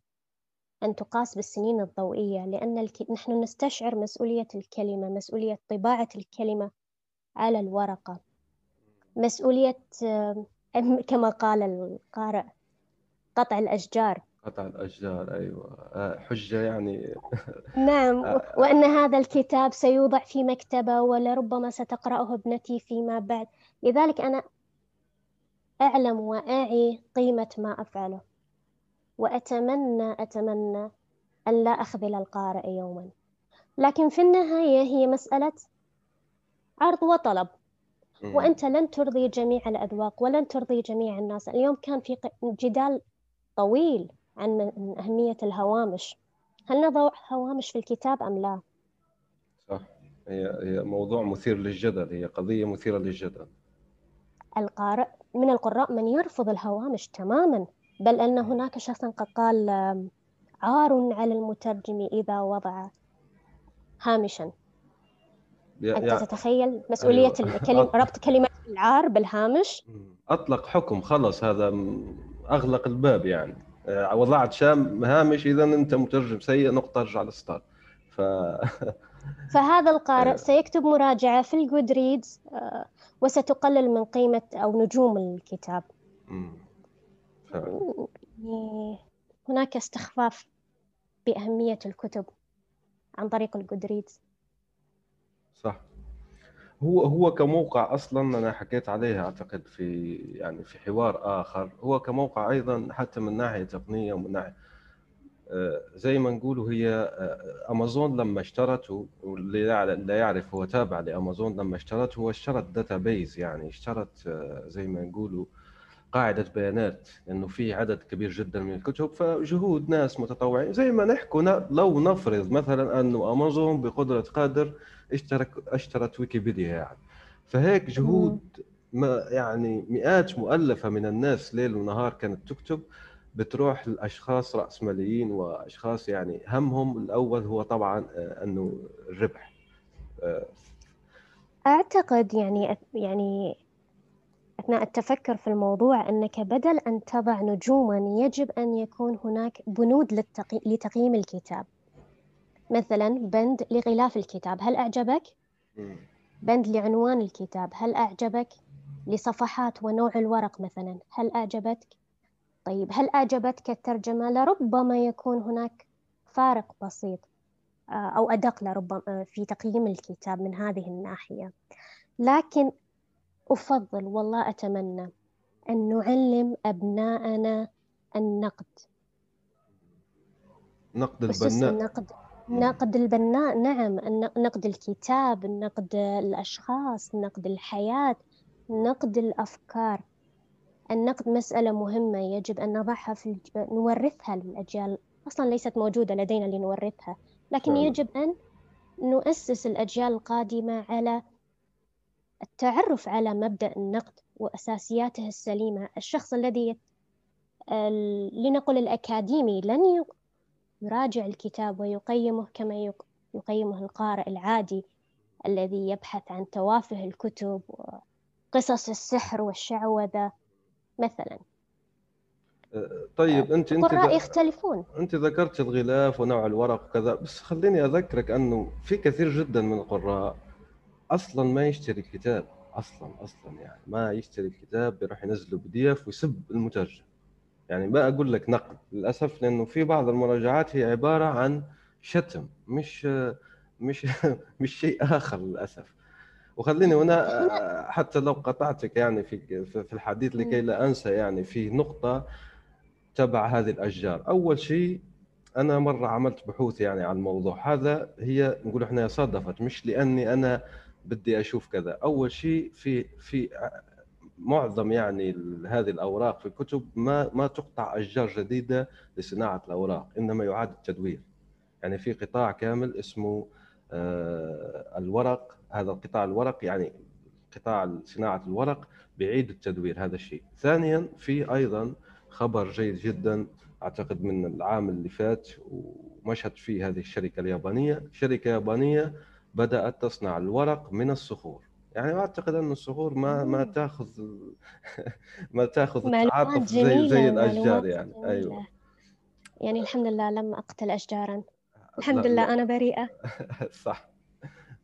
Speaker 2: أن تقاس بالسنين الضوئية لأن الك... نحن نستشعر مسؤولية الكلمة مسؤولية طباعة الكلمة على الورقة. مسؤولية آه، كما قال القارئ قطع الأشجار.
Speaker 1: قطع الأشجار أيوه. آه، حجة يعني.
Speaker 2: نعم
Speaker 1: آه.
Speaker 2: وأن هذا الكتاب سيوضع في مكتبة ولربما ستقرأه ابنتي فيما بعد. لذلك أنا أعلم وأعي قيمة ما أفعله. وأتمنى أتمنى أن لا أخذل القارئ يوما. لكن في النهاية هي مسألة عرض وطلب. وأنت لن ترضي جميع الأذواق ولن ترضي جميع الناس. اليوم كان في جدال طويل عن من- أهمية الهوامش هل نضع هوامش في الكتاب أم لا؟
Speaker 1: صح هي هي موضوع مثير للجدل هي قضية مثيرة للجدل
Speaker 2: القارئ من القراء من يرفض الهوامش تماما بل أن هناك شخصا قد قال عار على المترجم إذا وضع هامشا
Speaker 1: يا-
Speaker 2: أنت
Speaker 1: يا-
Speaker 2: تتخيل مسؤولية
Speaker 1: أيوة.
Speaker 2: الكلمة ربط كلمة العار بالهامش
Speaker 1: مم. أطلق حكم خلص هذا أغلق الباب يعني. آه، وضعت شام هامش إذا أنت مترجم سيء نقطة أرجع للستار. ف
Speaker 2: فهذا القارئ
Speaker 1: أيوة.
Speaker 2: سيكتب مراجعة في الجود ريدز وستقلل من قيمة أو نجوم الكتاب. هناك استخفاف بأهمية الكتب عن طريق ال Goodreads
Speaker 1: صح. هو هو كموقع أصلا أنا حكيت عليها أعتقد في يعني في حوار آخر هو كموقع أيضا حتى من ناحية تقنية ومن ناحية آه، زي ما نقولوا هي آه، أمازون لما اشترته واللي لا يعرف هو تابع لأمازون لما اشترته هو اشترت database يعني اشترت آه، زي ما نقولوا قاعدة بيانات لأنه في عدد كبير جدا من الكتب فجهود ناس متطوعين زي ما نحكوا لو نفرض مثلا أنه أمازون بقدرة قادر اشترك اشترت ويكيبيديا يعني. فهيك جهود ما يعني مئات مؤلفة من الناس ليل ونهار كانت تكتب بتروح لأشخاص رأسماليين وأشخاص يعني همهم الأول هو طبعا آه، أنه الربح. آه،
Speaker 2: أعتقد يعني يعني أثناء التفكر في الموضوع أنك بدل أن تضع نجوما يجب أن يكون هناك بنود. لتقييم الكتاب. مثلا بند لغلاف الكتاب هل أعجبك؟ بند لعنوان الكتاب هل أعجبك؟ لصفحات ونوع الورق مثلا هل أعجبتك؟ طيب هل أعجبتك الترجمة؟ لربما يكون هناك فارق بسيط آه، أو أدق لربما آه، في تقييم الكتاب من هذه الناحية لكن أفضل والله أتمنى أن نعلم أبناءنا النقد
Speaker 1: نقد البناء
Speaker 2: النقد نقد البناء نعم نقد الكتاب نقد الأشخاص نقد الحياة نقد الأفكار النقد مسألة مهمة يجب أن نضعها في الج... نورثها للأجيال أصلا ليست موجودة لدينا لنورثها لكن
Speaker 1: فعلا.
Speaker 2: يجب أن نؤسس الأجيال القادمة على التعرف على مبدأ النقد وأساسياته السليمة الشخص الذي لنقل الأكاديمي لن. يراجع الكتاب ويقيمه كما يقيمه القارئ العادي الذي يبحث عن توافه الكتب وقصص السحر والشعوذة مثلا.
Speaker 1: طيب انت
Speaker 2: أنت يختلفون.
Speaker 1: أنت ذكرت الغلاف ونوع الورق وكذا بس خليني أذكرك أنه في كثير جدا من القراء أصلا ما يشتري الكتاب أصلا أصلا يعني ما يشتري الكتاب بيروح ينزله بي دي اف ويسب المترجم. يعني ما أقول لك نقد للأسف لأنه في بعض المراجعات هي عبارة عن شتم مش مش مش شيء آخر للأسف. وخليني هنا حتى لو قطعتك يعني في في الحديث لكي لا أنسى يعني في نقطة تبع هذه الأشجار. أول شيء أنا مرة عملت بحوث يعني عن الموضوع. هذا هي نقول إحنا صادفت مش لأني أنا بدي أشوف كذا. أول شيء في في معظم يعني هذه الأوراق في الكتب ما ما تقطع أشجار جديدة لصناعة الأوراق إنما يعاد التدوير. يعني في قطاع كامل اسمه آه، الورق هذا القطاع الورق يعني قطاع صناعة الورق بيعيد التدوير هذا الشيء. ثانيا في أيضا خبر جيد جدا أعتقد من العام اللي فات ومشهد فيه هذه الشركة اليابانية. شركة يابانية بدأت تصنع الورق من الصخور. يعني أعتقد أن الصخور ما ما تأخذ ما تأخذ التعاطف زي زي الأشجار يعني. جميلة. أيوه.
Speaker 2: يعني الحمد لله لم أقتل أشجارا. الحمد لله لا. أنا بريئة.
Speaker 1: صح.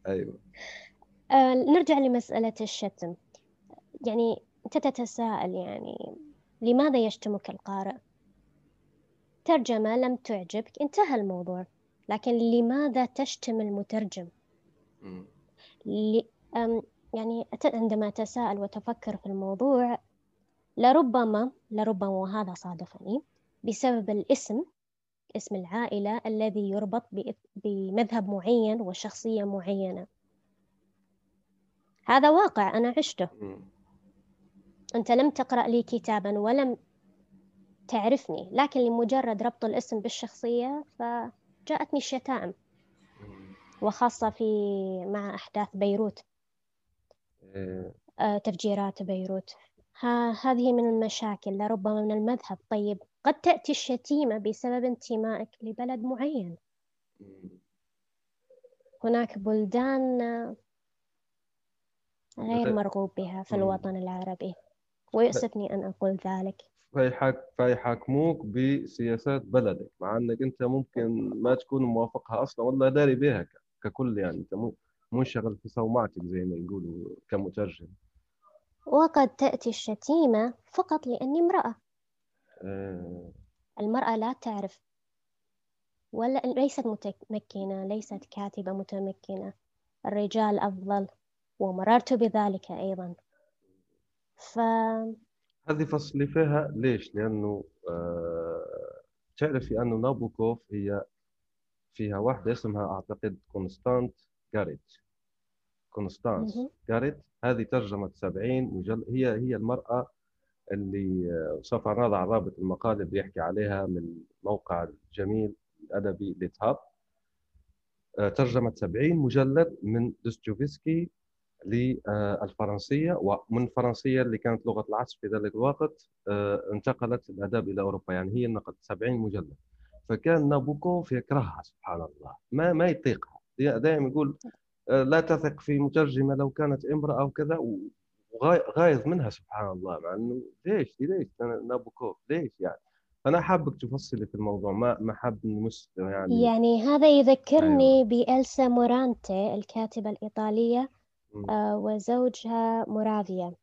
Speaker 1: أيوه.
Speaker 2: آه نرجع لمسألة الشتم. يعني انت تتساءل يعني لماذا يشتمك القارئ؟ ترجمة لم تعجبك انتهى الموضوع. لكن لماذا تشتم المترجم؟ يعني عندما أتساءل وتفكر في الموضوع لربما لربما وهذا صادفني بسبب الاسم اسم العائلة الذي يربط بمذهب معين وشخصية معينة. هذا واقع أنا عشته. أنت لم تقرأ لي كتابا ولم تعرفني لكن لمجرد ربط الاسم بالشخصية فجاءتني الشتائم. وخاصة في مع أحداث بيروت. تفجيرات بيروت. ها هذه من المشاكل لربما من المذهب. طيب قد تأتي الشتيمة بسبب انتمائك لبلد معين. هناك بلدان غير مرغوب بها في الوطن العربي. ويؤسفني أن أقول ذلك.
Speaker 1: فيحك فيحاكموك بسياسات بلدك مع أنك أنت ممكن ما تكون موافقها أصلا ولا داري بها ككل يعني أنت منشغل في صومعتك زي ما يقولوا كمترجم.
Speaker 2: وقد تأتي الشتيمة فقط لأني امرأة. آه. المرأة لا تعرف. ولا ليست متمكنة ليست كاتبة متمكنة. الرجال أفضل ومررت بذلك أيضا. ف
Speaker 1: هذه فصلي فيها ليش؟ لأنه آه تعرفي أنه نابوكوف هي فيها واحدة اسمها أعتقد كونستانت جاريت كونستانس. جاريت هذه ترجمت 70 مجلد هي هي المرأة اللي سوف نضع رابط المقال اللي بيحكي عليها من موقع الجميل الأدبي LitHub آه، ترجمت 70 مجلد من دوستويفسكي للفرنسية ومن الفرنسية اللي كانت لغة العصر في ذلك الوقت آه، انتقلت الأدب إلى أوروبا. يعني هي نقد 70 مجلد. فكان نابوكوف يكرهها سبحان الله. ما ما يطيقها. دائما يقول لا تثق في مترجمة لو كانت امرأة أو كذا وغايظ منها سبحان الله مع إنه ليش؟ ليش؟ نابوكوف ليش يعني؟ فانا حابك تفصلي في الموضوع ما ما حاب
Speaker 2: يعني. يعني هذا يذكرني أيوة. بإلسا مورانتي الكاتبة الإيطالية آه وزوجها مورافيا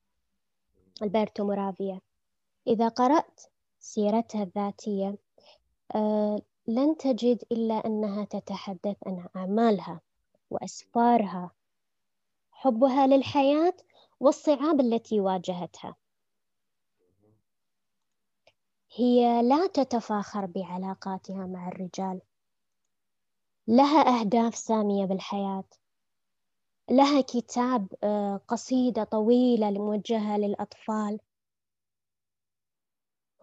Speaker 2: ألبرتو مورافيا. إذا قرأت سيرتها الذاتية آه لن تجد إلا أنها تتحدث عن أعمالها. وأسفارها. حبها للحياة والصعاب التي واجهتها. هي لا تتفاخر بعلاقاتها مع الرجال. لها أهداف سامية بالحياة. لها كتاب آه، قصيدة طويلة موجهة للأطفال.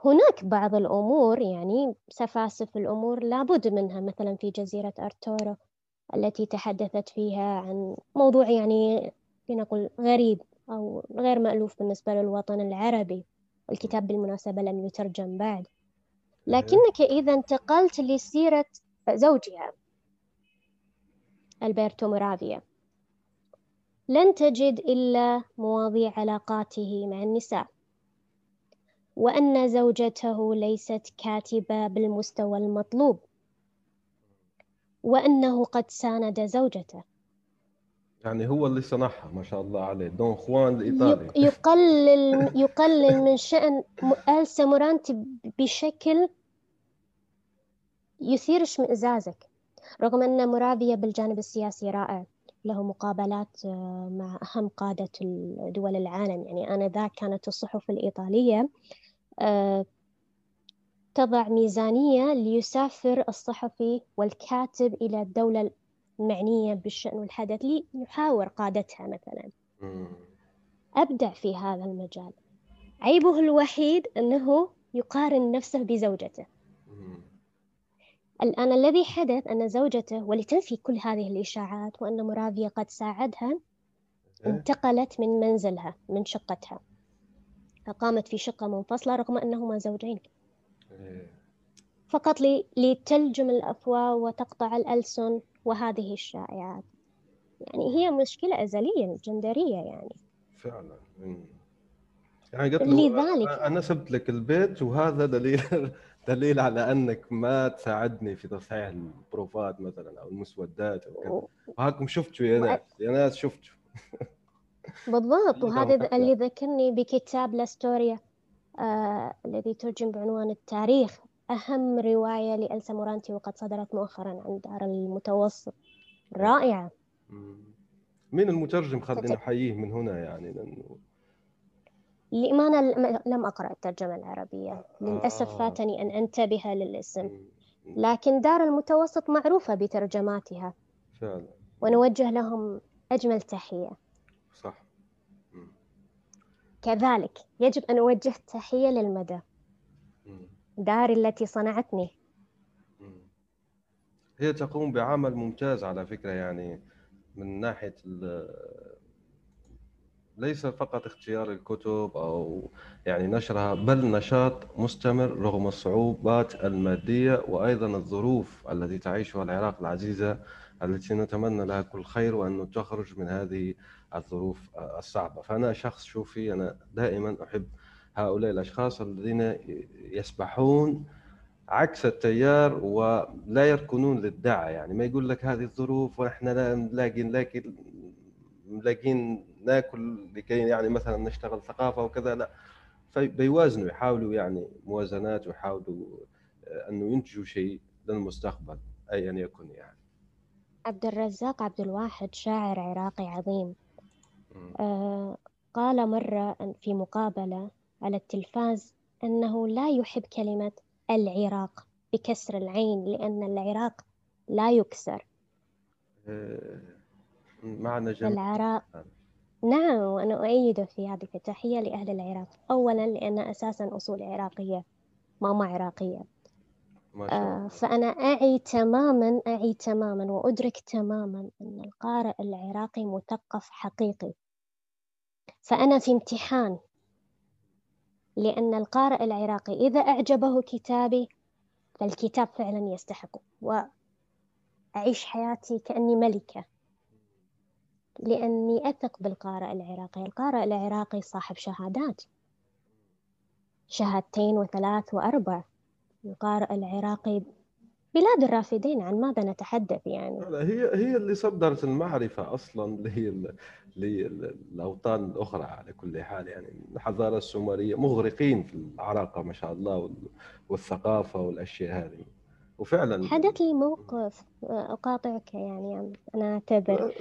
Speaker 2: هناك بعض الأمور يعني سفاسف الأمور لابد منها مثلا في جزيرة أرتورو. التي تحدثت فيها عن موضوع يعني لنقل غريب أو غير مألوف بالنسبة للوطن العربي. الكتاب بالمناسبة لم يترجم بعد. لكنك إذا انتقلت لسيرة زوجها ألبرتو مورافيا. لن تجد إلا مواضيع علاقاته مع النساء. وأن زوجته ليست كاتبة بالمستوى المطلوب. وأنه قد ساند زوجته.
Speaker 1: يعني هو اللي صنعها ما شاء الله عليه. دون خوان الإيطالي
Speaker 2: يقلل يقلل من شأن إلسا مورانتي بشكل يثير اشمئزازك رغم أن مورافيا بالجانب السياسي رائع له مقابلات آه، مع أهم قادة دول العالم. يعني آنذاك كانت الصحف الإيطالية آه، تضع ميزانية ليسافر الصحفي والكاتب إلى الدولة المعنية بالشأن والحدث ليحاور قادتها مثلا. أبدع في هذا المجال. عيبه الوحيد أنه يقارن نفسه بزوجته. الآن الذي حدث أن زوجته ولتنفي كل هذه الإشاعات وأن مرافيا قد ساعدها إيه. انتقلت من منزلها من شقتها. أقامت في شقة منفصلة رغم أنهما زوجين. فقط لي لتلجم الأفواه وتقطع الألسن وهذه الشائعات. يعني هي مشكلة أزلية جندرية يعني.
Speaker 1: فعلا. يعني قلت له لذلك أنا سبت لك البيت وهذا دليل دليل على أنك ما تساعدني في تصحيح البروفات مثلا أو المسودات أو كذا. وهاكم شفتوا يا ناس يا ناس شفتوا
Speaker 2: بالضبط. وهذا اللي ذكرني بكتاب لاستوريا. الذي ترجم بعنوان التاريخ. أهم رواية لألسا مورانتي وقد صدرت مؤخرا عن دار المتوسط. رائعة.
Speaker 1: مين المترجم خلينا نحييه من هنا يعني لأنه
Speaker 2: للأمانة لم أقرأ الترجمة العربية؟ للأسف آه. فاتني أن أنتبه للاسم. لكن دار المتوسط معروفة بترجماتها.
Speaker 1: فعلا.
Speaker 2: ونوجه لهم أجمل تحية.
Speaker 1: صح.
Speaker 2: كذلك يجب أن أوجه تحية للمدى داري التي صنعتني.
Speaker 1: هي تقوم بعمل ممتاز على فكرة يعني من ناحية ليس فقط اختيار الكتب أو يعني نشرها بل نشاط مستمر رغم الصعوبات المادية وأيضا الظروف التي تعيشها العراق العزيزة التي نتمنى لها كل خير وأن تخرج من هذه الظروف الصعبة. فأنا شخص شوفي أنا دائما أحب هؤلاء الأشخاص الذين يسبحون عكس التيار ولا يركنون للدعة يعني ما يقول لك هذه الظروف وإحنا لا نلاقي نلاقي ملاقين نأكل لكي يعني مثلا نشتغل ثقافة وكذا لا. فبيوازنوا يحاولوا يعني موازنات ويحاولوا آه، أنه ينتجوا شيء للمستقبل ايا يكن يعني.
Speaker 2: عبد الرزاق عبد الواحد شاعر عراقي عظيم. قال مرة في مقابلة على التلفاز أنه لا يحب كلمة العراق بكسر العين لأن العراق لا يكسر.
Speaker 1: آه، معنى
Speaker 2: جميل. العراق نعم وأنا أؤيد في هذه التحية لأهل العراق. أولا لأن أساسا أصول عراقية ماما عراقية. ما شاء الله. آه فأنا أعي تماما أعي تماما وأدرك تماما أن القارئ العراقي مثقف حقيقي. فأنا في امتحان لأن القارئ العراقي إذا أعجبه كتابي فالكتاب فعلا يستحق. وأعيش حياتي كأني ملكة. لأني أثق بالقارئ العراقي. القارئ العراقي صاحب شهادات. شهادتين وثلاث وأربع. القارئ العراقي بلاد الرافدين عن ماذا نتحدث يعني؟
Speaker 1: هي هي اللي صدرت المعرفة أصلا اللي هي للأوطان الأخرى على كل حال يعني. الحضارة السومرية مغرقين في العراقة ما شاء الله والثقافة والأشياء هذه. وفعلا
Speaker 2: حدث لي موقف أقاطعك يعني أنا أعتذر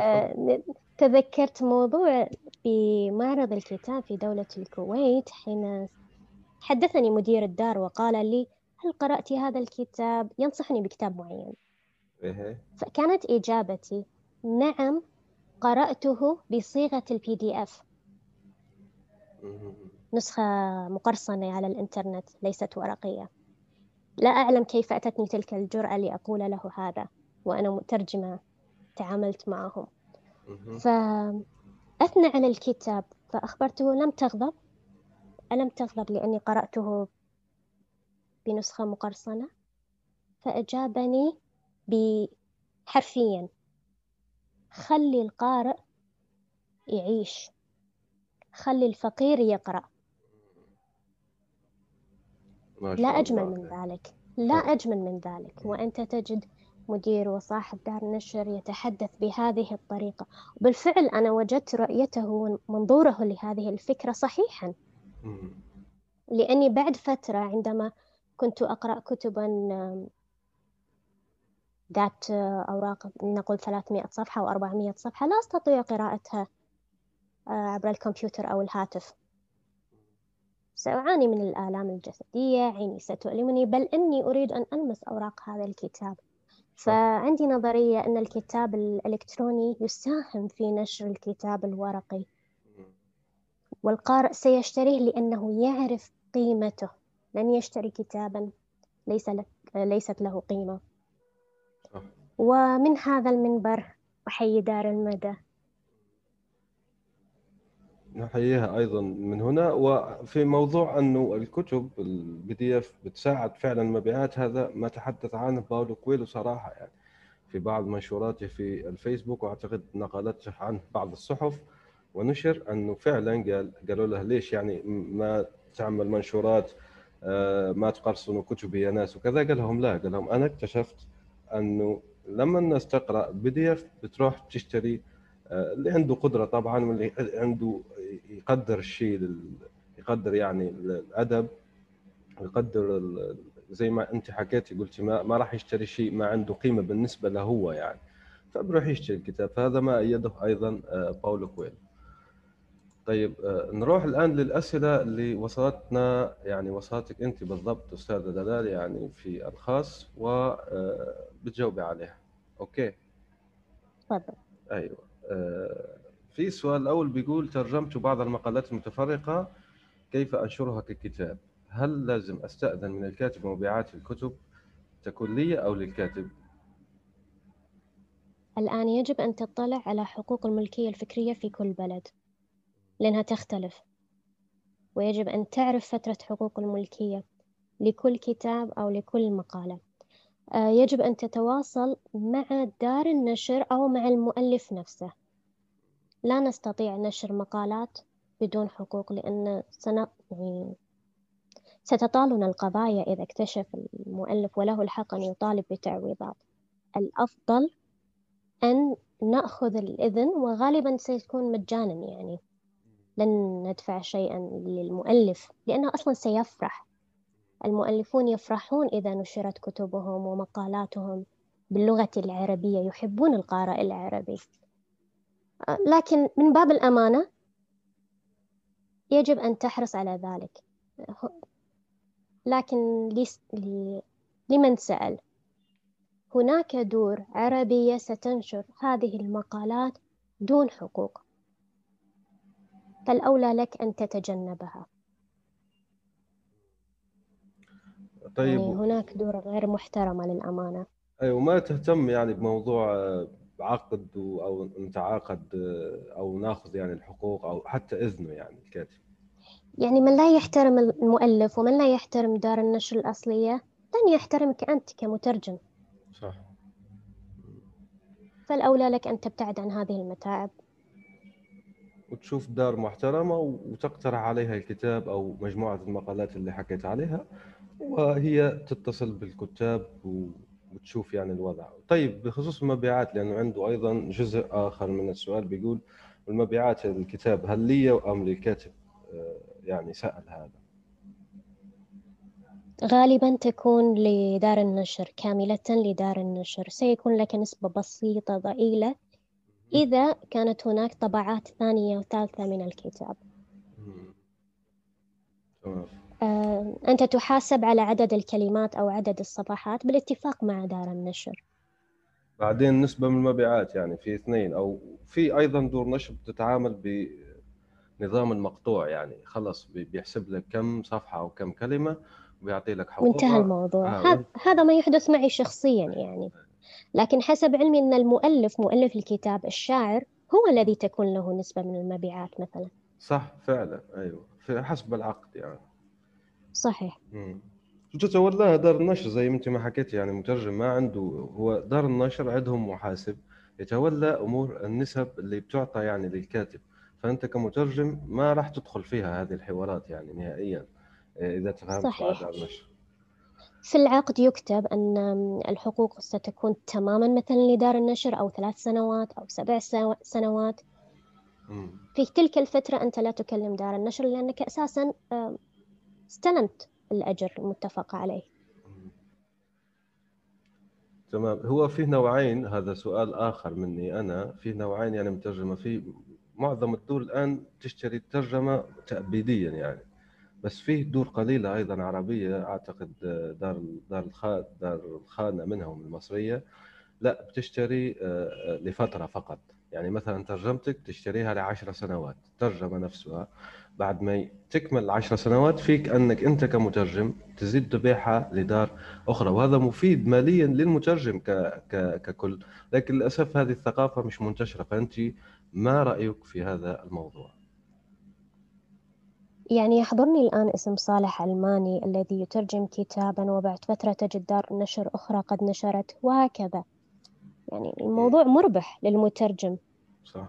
Speaker 2: آه تذكرت موضوع بمعرض الكتاب في دولة الكويت حين حدثني مدير الدار وقال لي هل قرأت هذا الكتاب؟ ينصحني بكتاب معين.
Speaker 1: إيه.
Speaker 2: فكانت إجابتي نعم قرأته بصيغة ال PDF نسخة مقرصنة على الإنترنت ليست ورقية. لا أعلم كيف أتتني تلك الجرأة لأقول له هذا وأنا مترجمة تعاملت معهم. فأثنى على الكتاب فأخبرته لم تغضب. ألم تغضب لأني قرأته بنسخة مقرصنة؟ فأجابني حرفيا خلي القارئ يعيش. خلي الفقير يقرأ. لا أجمل من ذلك. لا أجمل من ذلك. وأنت تجد مدير وصاحب دار نشر يتحدث بهذه الطريقة. بالفعل أنا وجدت رؤيته ومنظوره لهذه الفكرة صحيحا. لأني بعد فترة عندما كنت أقرأ كتبا ذات أوراق نقول 300 صفحة أو 400 صفحة لا أستطيع قراءتها آه، عبر الكمبيوتر أو الهاتف. سأعاني من الآلام الجسدية عيني ستؤلمني بل إني أريد أن ألمس أوراق هذا الكتاب. فعندي نظرية أن الكتاب الإلكتروني يساهم في نشر الكتاب الورقي. والقارئ سيشتريه لأنه يعرف قيمته. لن يشتري كتابا؟ ليس لك ليست له قيمة. ومن هذا المنبر أحيي دار المدى.
Speaker 1: نحييها أيضا من هنا. وفي موضوع انه الكتب ال PDF بتساعد فعلا المبيعات هذا ما تحدث عنه باولو كويلو صراحة يعني. في بعض منشوراته في الفيسبوك وأعتقد نقلته عنه بعض الصحف. ونشر أنه فعلا قال قالوا له ليش يعني ما تعمل منشورات آه، ما تقرصنوا كتبي يا ناس وكذا؟ قال لهم لا قال لهم أنا اكتشفت أنه لما الناس تقرأ PDF بتروح تشتري آه، اللي عنده قدرة طبعا واللي عنده يقدر الشيء يقدر يعني الأدب يقدر زي ما أنت حكيتي قلتي ما, ما راح يشتري شيء ما عنده قيمة بالنسبة له هو يعني. فبروح يشتري الكتاب. فهذا ما أيده أيضا آه، باولو كويل طيب آه، نروح الآن للأسئلة اللي وصلتنا يعني وصلتك أنت بالضبط أستاذة دلال يعني في الخاص وبتجاوبي عليها. أوكي؟
Speaker 2: تفضل.
Speaker 1: أيوه. في السؤال الأول بيقول ترجمت بعض المقالات المتفرقة كيف أنشرها ككتاب هل لازم أستأذن من الكاتب مبيعات الكتب تكون لي أو للكاتب؟
Speaker 2: الآن يجب أن تطلع على حقوق الملكية الفكرية في كل بلد. لأنها تختلف. ويجب أن تعرف فترة حقوق الملكية لكل كتاب أو لكل مقالة. آه، يجب أن تتواصل مع دار النشر أو مع المؤلف نفسه. لا نستطيع نشر مقالات بدون حقوق لأن سن... يعني ستطالنا القضايا إذا اكتشف المؤلف وله الحق أن يطالب بتعويضات. الأفضل أن نأخذ الإذن وغالبا سيكون مجانا يعني. لن ندفع شيئا للمؤلف لأنه أصلا سيفرح. المؤلفون يفرحون إذا نشرت كتبهم ومقالاتهم باللغة العربية يحبون القارئ العربي. لكن من باب الأمانة يجب أن تحرص على ذلك. لكن لمن سأل؟ هناك دور عربية ستنشر هذه المقالات دون حقوق. فالأولى لك أن تتجنبها. طيب. يعني هناك دور غير محترمة للأمانة.
Speaker 1: أيوة ما تهتم يعني بموضوع عقد أو نتعاقد أو ناخذ يعني الحقوق أو حتى إذنه يعني الكاتب؟
Speaker 2: يعني من لا يحترم المؤلف ومن لا يحترم دار النشر الأصلية لن يحترمك أنت كمترجم.
Speaker 1: صح.
Speaker 2: فالأولى لك أن تبتعد عن هذه المتاعب.
Speaker 1: وتشوف دار محترمة وتقترح عليها الكتاب أو مجموعة المقالات اللي حكيت عليها وهي تتصل بالكتاب وتشوف يعني الوضع. طيب بخصوص المبيعات لأنه عنده أيضا جزء آخر من السؤال بيقول المبيعات الكتاب هل لي أم للكاتب؟ آه، يعني سأل هذا.
Speaker 2: غالبا تكون لدار النشر كاملة لدار النشر. سيكون لك نسبة بسيطة ضئيلة إذا كانت هناك طبعات ثانية وثالثة من الكتاب. آه، أنت تحاسب على عدد الكلمات أو عدد الصفحات بالاتفاق مع دار النشر.
Speaker 1: بعدين نسبة من المبيعات يعني في اثنين أو في أيضا دور نشر بتتعامل بنظام المقطوع يعني خلص بيحسب لك كم صفحة أو كم كلمة ويعطي لك حقوق
Speaker 2: وانتهى الموضوع. آه. هذا ما يحدث معي شخصيا يعني. لكن حسب علمي أن المؤلف مؤلف الكتاب الشاعر هو الذي تكون له نسبة من المبيعات مثلا.
Speaker 1: صح فعلا أيوه. في حسب العقد يعني.
Speaker 2: صحيح.
Speaker 1: وتتولاها دار النشر زي ما أنت ما حكيت يعني مترجم ما عنده هو دار النشر عندهم محاسب يتولى أمور النسب اللي بتعطى يعني للكاتب. فأنت كمترجم ما راح تدخل فيها هذه الحوارات يعني نهائيا إذا تفهمت
Speaker 2: صحيح.
Speaker 1: دار النشر.
Speaker 2: في العقد يكتب أن الحقوق ستكون تماما مثلا لدار النشر أو ثلاث سنوات أو سبع سنوات. في تلك الفترة أنت لا تكلم دار النشر لأنك أساسا استلمت الأجر المتفق عليه.
Speaker 1: تمام. هو فيه نوعين هذا سؤال آخر مني أنا فيه نوعين يعني مترجمة. في معظم الدول الآن تشتري الترجمة تأبيديا يعني. بس فيه دور قليلة أيضا عربية أعتقد دار دار دار الخانة منهم المصرية. لا بتشتري آه، آه، لفترة فقط. يعني مثلا ترجمتك تشتريها لعشر سنوات الترجمة نفسها. بعد ما تكمل العشر سنوات فيك أنك أنت كمترجم تزيد تبيعها لدار أخرى. وهذا مفيد ماليا للمترجم ك... ك... ككل. لكن للأسف هذه الثقافة مش منتشرة. فأنت ما رأيك في هذا الموضوع؟
Speaker 2: يعني يحضرني الآن اسم صالح علماني الذي يترجم كتابا وبعد فترة تجد دار نشر أخرى قد نشرت وهكذا. يعني الموضوع مربح للمترجم.
Speaker 1: صح.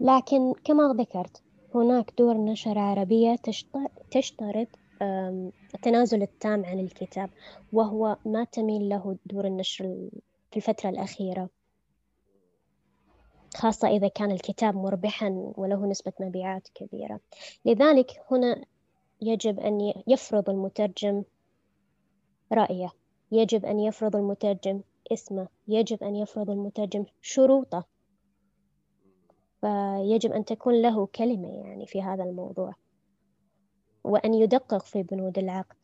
Speaker 2: لكن كما ذكرت هناك دور نشر عربية تشت- تشترط التنازل التام عن الكتاب وهو ما تميل له دور النشر ال- في الفترة الأخيرة. خاصة إذا كان الكتاب مربحا وله نسبة مبيعات كبيرة. لذلك هنا يجب أن يفرض المترجم رأيه. يجب أن يفرض المترجم اسمه. يجب أن يفرض المترجم شروطه. فيجب أن تكون له كلمة يعني في هذا الموضوع. وأن يدقق في بنود العقد.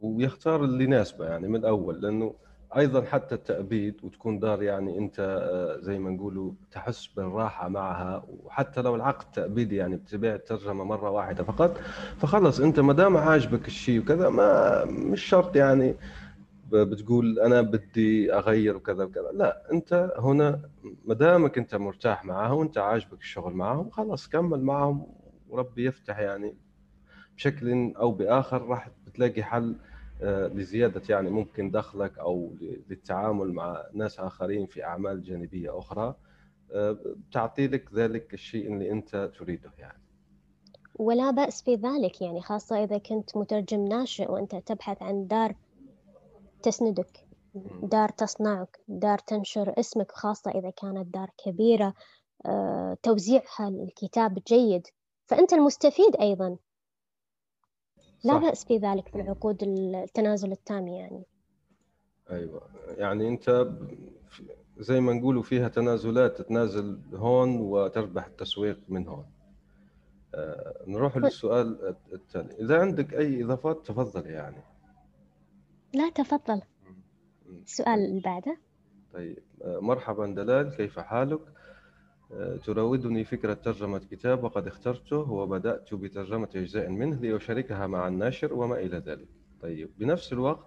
Speaker 1: ويختار اللي يناسبه يعني من الأول لأنه أيضا حتى التأبيد وتكون دار يعني أنت آه، زي ما نقولوا تحس بالراحة معها وحتى لو العقد تأبيدي يعني بتبيع الترجمة مرة واحدة فقط فخلص أنت ما دام عاجبك الشيء وكذا ما مش شرط يعني بتقول أنا بدي أغير وكذا وكذا لا أنت هنا ما دامك أنت مرتاح معاهم وانت عاجبك الشغل معاهم خلاص كمل معهم وربي يفتح يعني بشكل أو بآخر راح بتلاقي حل لزيادة يعني ممكن دخلك أو للتعامل مع ناس آخرين في أعمال جانبية أخرى آه، بتعطي لك ذلك الشيء اللي أنت تريده يعني.
Speaker 2: ولا بأس في ذلك يعني خاصة إذا كنت مترجم ناشئ وأنت تبحث عن دار تسندك دار تصنعك دار تنشر اسمك خاصة إذا كانت دار كبيرة آه، توزيعها الكتاب جيد فأنت المستفيد أيضا. لا
Speaker 1: صح.
Speaker 2: بأس في ذلك في العقود التنازل التام يعني.
Speaker 1: أيوه. يعني أنت زي ما نقولوا فيها تنازلات تتنازل هون وتربح التسويق من هون. آه، نروح للسؤال التالي. إذا عندك أي إضافات تفضل يعني.
Speaker 2: لا تفضل. السؤال اللي بعده.
Speaker 1: طيب. آه، مرحبا دلال كيف حالك؟ تراودني فكرة ترجمة كتاب وقد اخترته وبدأت بترجمة أجزاء منه لأشاركها مع الناشر وما إلى ذلك طيب بنفس الوقت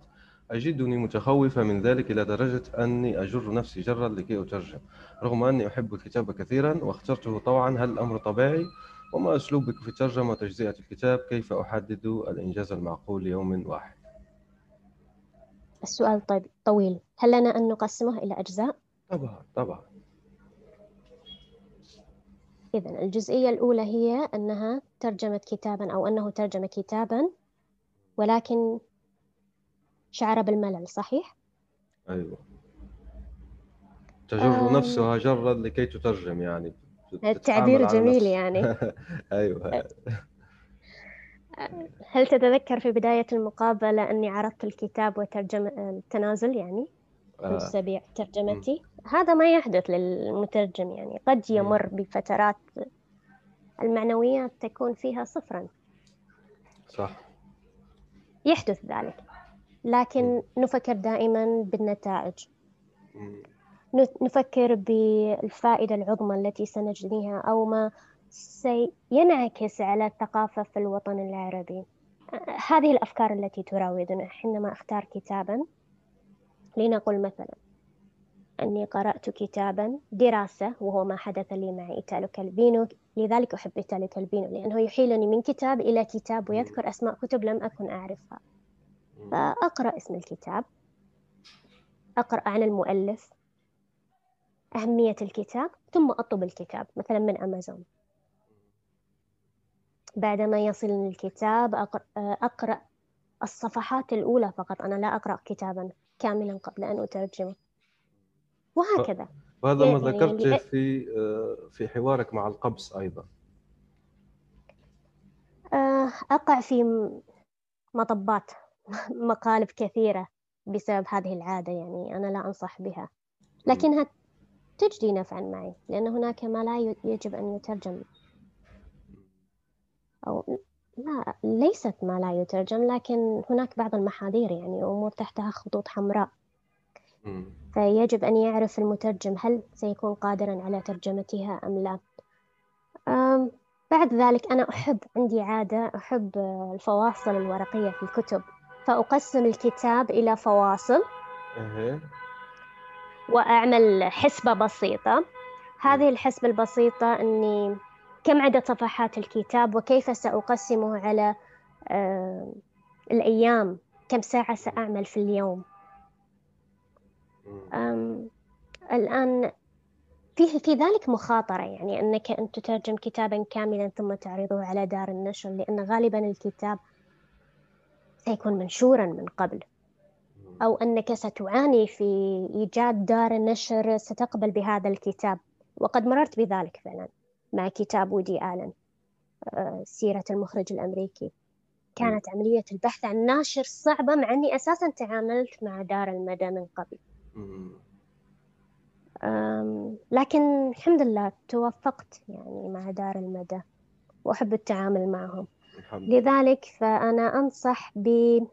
Speaker 1: أجدني متخوفة من ذلك إلى درجة أني أجر نفسي جرا لكي أترجم رغم أني أحب الكتاب كثيرا واخترته طوعا هل الأمر طبيعي؟ وما أسلوبك في الترجمة وتجزئة الكتاب كيف أحدد الإنجاز المعقول ليوم واحد؟
Speaker 2: السؤال طيب طويل هل لنا أن نقسمه إلى أجزاء؟
Speaker 1: طبعا طبعا
Speaker 2: إذا الجزئية الأولى هي أنها ترجمت كتابا أو أنه ترجم كتابا ولكن شعر بالملل صحيح؟
Speaker 1: أيوة تجر
Speaker 2: آم.
Speaker 1: نفسها جرا لكي تترجم يعني
Speaker 2: التعبير جميل. يعني
Speaker 1: أيوة
Speaker 2: هل تتذكر في بداية المقابلة أني عرضت الكتاب وترجم التنازل يعني
Speaker 1: آه.
Speaker 2: سبيع ترجمتي. هذا ما يحدث للمترجم يعني قد يمر بفترات المعنويات تكون فيها صفرا.
Speaker 1: صح.
Speaker 2: يحدث ذلك. لكن نفكر دائما بالنتائج. نفكر بالفائدة العظمى التي سنجنيها أو ما سينعكس على الثقافة في الوطن العربي. هذه الأفكار التي تراودنا. حينما أختار كتابا. لنقل مثلا. أني قرأت كتابا دراسة وهو ما حدث لي مع إيتالو كالفينو لذلك أحب إيتاليو كالبينو لأنه يحيلني من كتاب إلى كتاب ويذكر أسماء كتب لم أكن أعرفها. فأقرأ اسم الكتاب. أقرأ عن المؤلف. أهمية الكتاب. ثم أطلب الكتاب مثلا من أمازون. بعدما يصلني الكتاب أقرأ الصفحات الأولى فقط. أنا لا أقرأ كتابا. كاملا قبل أن أترجمه. وهكذا.
Speaker 1: وهذا ما يعني ذكرته في آه، في حوارك مع القبس أيضا.
Speaker 2: آه، أقع في مطبات مقالب كثيرة بسبب هذه العادة يعني أنا لا أنصح بها. لكنها تجدي نفعا معي لأن هناك ما لا يجب أن يترجم. أو لا ليست ما لا يترجم لكن هناك بعض المحاذير يعني أمور تحتها خطوط حمراء. فيجب أن يعرف المترجم هل سيكون قادرا على ترجمتها أم لا. بعد ذلك أنا أحب عندي عادة أحب الفواصل الورقية في الكتب. فأقسم الكتاب إلى فواصل وأعمل حسبة بسيطة. هذه الحسبة البسيطة أني كم عدد صفحات الكتاب وكيف سأقسمه على الأيام؟ كم ساعة سأعمل في اليوم؟ الآن في في ذلك مخاطرة يعني أنك أن تترجم كتابا كاملا ثم تعرضه على دار النشر لأن غالبا الكتاب سيكون منشورا من قبل. أو أنك ستعاني في إيجاد دار النشر ستقبل بهذا الكتاب. وقد مررت بذلك فعلا. مع كتاب ودي آلن آه، سيرة المخرج الأمريكي. كانت عملية البحث عن ناشر صعبة مع أني أساسا تعاملت مع دار المدى من قبل. لكن الحمد لله توفقت يعني مع دار المدى وأحب التعامل معهم. لذلك فأنا أنصح بإرسال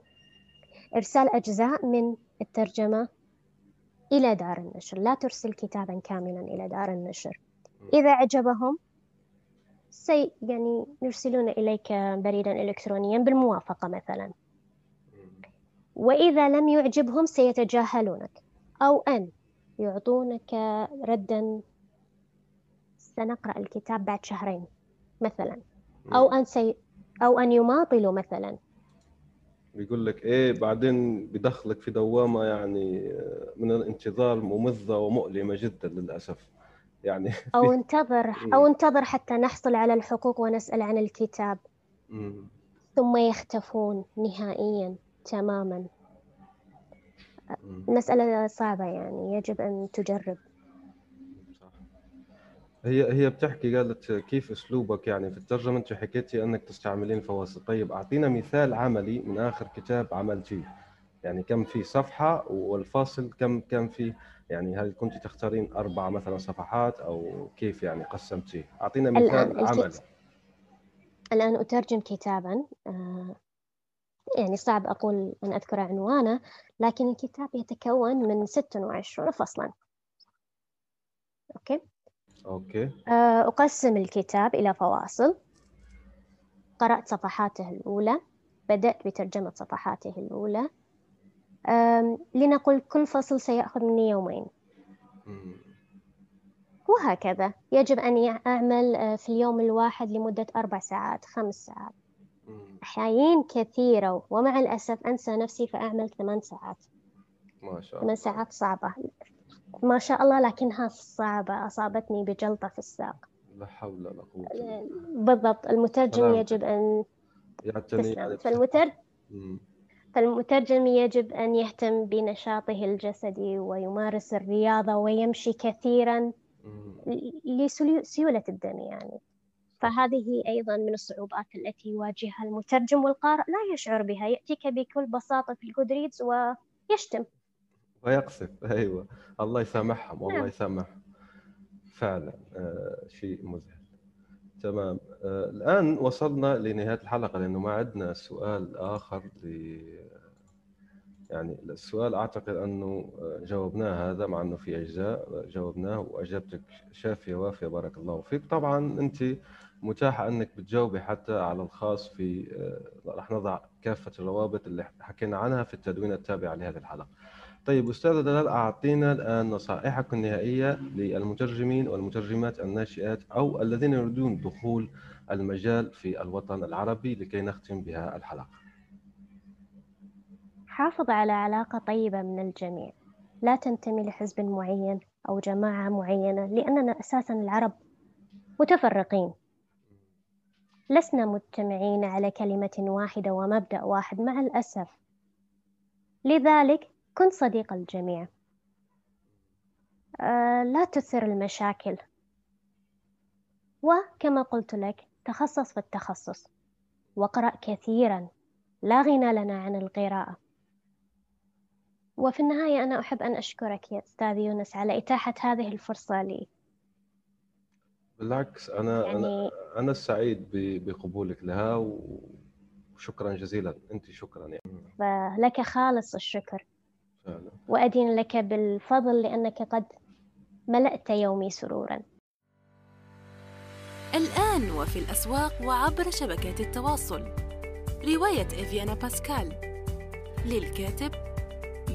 Speaker 2: أجزاء من الترجمة إلى دار النشر. لا ترسل كتابا كاملا إلى دار النشر. إذا عجبهم سي يعني يرسلون إليك بريدا إلكترونيا بالموافقة مثلا. وإذا لم يعجبهم سيتجاهلونك أو أن يعطونك ردا. سنقرأ الكتاب بعد شهرين مثلا. أو أن سي أو أن يماطلوا مثلا.
Speaker 1: بيقول لك إيه بعدين بدخلك في دوامة يعني من الانتظار ممذه ومؤلمة جدا للأسف. يعني.
Speaker 2: أو انتظر أو انتظر حتى نحصل على الحقوق ونسأل عن الكتاب. ثم يختفون نهائيا تماما. مسألة صعبة يعني يجب أن تجرب.
Speaker 1: هي هي بتحكي قالت كيف أسلوبك يعني في الترجمة؟ أنت حكيتي أنك تستعملين فواصل. طيب أعطينا مثال عملي من آخر كتاب عملتيه. يعني كم في صفحة والفاصل كم كم في يعني هل كنت تختارين أربع مثلا صفحات أو كيف يعني قسمتيه؟ أعطينا مثال عملي
Speaker 2: الآن أترجم كتابا. آه، يعني صعب أقول أن أذكر عنوانه لكن الكتاب يتكون من 26 فصلا. أوكي؟
Speaker 1: أوكي.
Speaker 2: آه، أقسم الكتاب إلى فواصل. قرأت صفحاته الأولى بدأت بترجمة صفحاته الأولى. لنقل كل فصل سيأخذ مني يومين. وهكذا. يجب أن أعمل آه، في اليوم الواحد لمدة أربع ساعات خمس ساعات. أحيان كثيرة ومع الأسف أنسى نفسي فأعمل ثمان ساعات.
Speaker 1: ما شاء الله.
Speaker 2: ثمان ساعات صعبة. ما شاء الله لكنها صعبة. أصابتني بجلطة في الساق.
Speaker 1: لا حول ولا قوة
Speaker 2: بالضبط. المترجم يجب أن
Speaker 1: تسلم
Speaker 2: فالمترجم فالمترجم يجب أن يهتم بنشاطه الجسدي ويمارس الرياضة ويمشي كثيرا لسيولة الدم يعني. فهذه أيضا من الصعوبات التي يواجهها المترجم والقارئ لا يشعر بها يأتيك بكل بساطة في الجودريدز ويشتم.
Speaker 1: ويقصف. أيوة. الله يسامحهم والله نعم. يسامحهم فعلا آه شيء مذهل. تمام. آه الآن وصلنا لنهاية الحلقة لأنه ما عندنا سؤال آخر ل يعني السؤال أعتقد أنه آه، جاوبناه هذا مع أنه في أجزاء جاوبناه وأجابتك شافية وافية بارك الله فيك طبعا أنت متاحة أنك بتجاوبي حتى على الخاص في آه، راح نضع كافة الروابط اللي حكينا عنها في التدوين التابع لهذه الحلقة. طيب أستاذة دلال أعطينا الآن نصائحك النهائية للمترجمين والمترجمات الناشئات أو الذين يريدون دخول المجال في الوطن العربي لكي نختم بها الحلقة
Speaker 2: حافظ على علاقة طيبة من الجميع. لا تنتمي لحزب معين أو جماعة معينة لأننا أساسا العرب متفرقين. لسنا مجتمعين على كلمة واحدة ومبدأ واحد مع الأسف. لذلك كن صديق الجميع. أه لا تثر المشاكل. وكما قلت لك تخصص في التخصص. واقرأ كثيرا. لا غنى لنا عن القراءة. وفي النهاية أنا أحب أن أشكرك يا أستاذ يونس على إتاحة هذه الفرصة لي.
Speaker 1: بالعكس أنا
Speaker 2: يعني
Speaker 1: أنا أنا السعيد ب- بقبولك لها وشكرا جزيلا. أنت شكرا يعني.
Speaker 2: فلك خالص الشكر.
Speaker 1: فعلا.
Speaker 2: وأدين لك بالفضل لأنك قد ملأت يومي سرورا.
Speaker 3: الآن وفي الأسواق وعبر شبكات التواصل. رواية إفيانا باسكال. للكاتب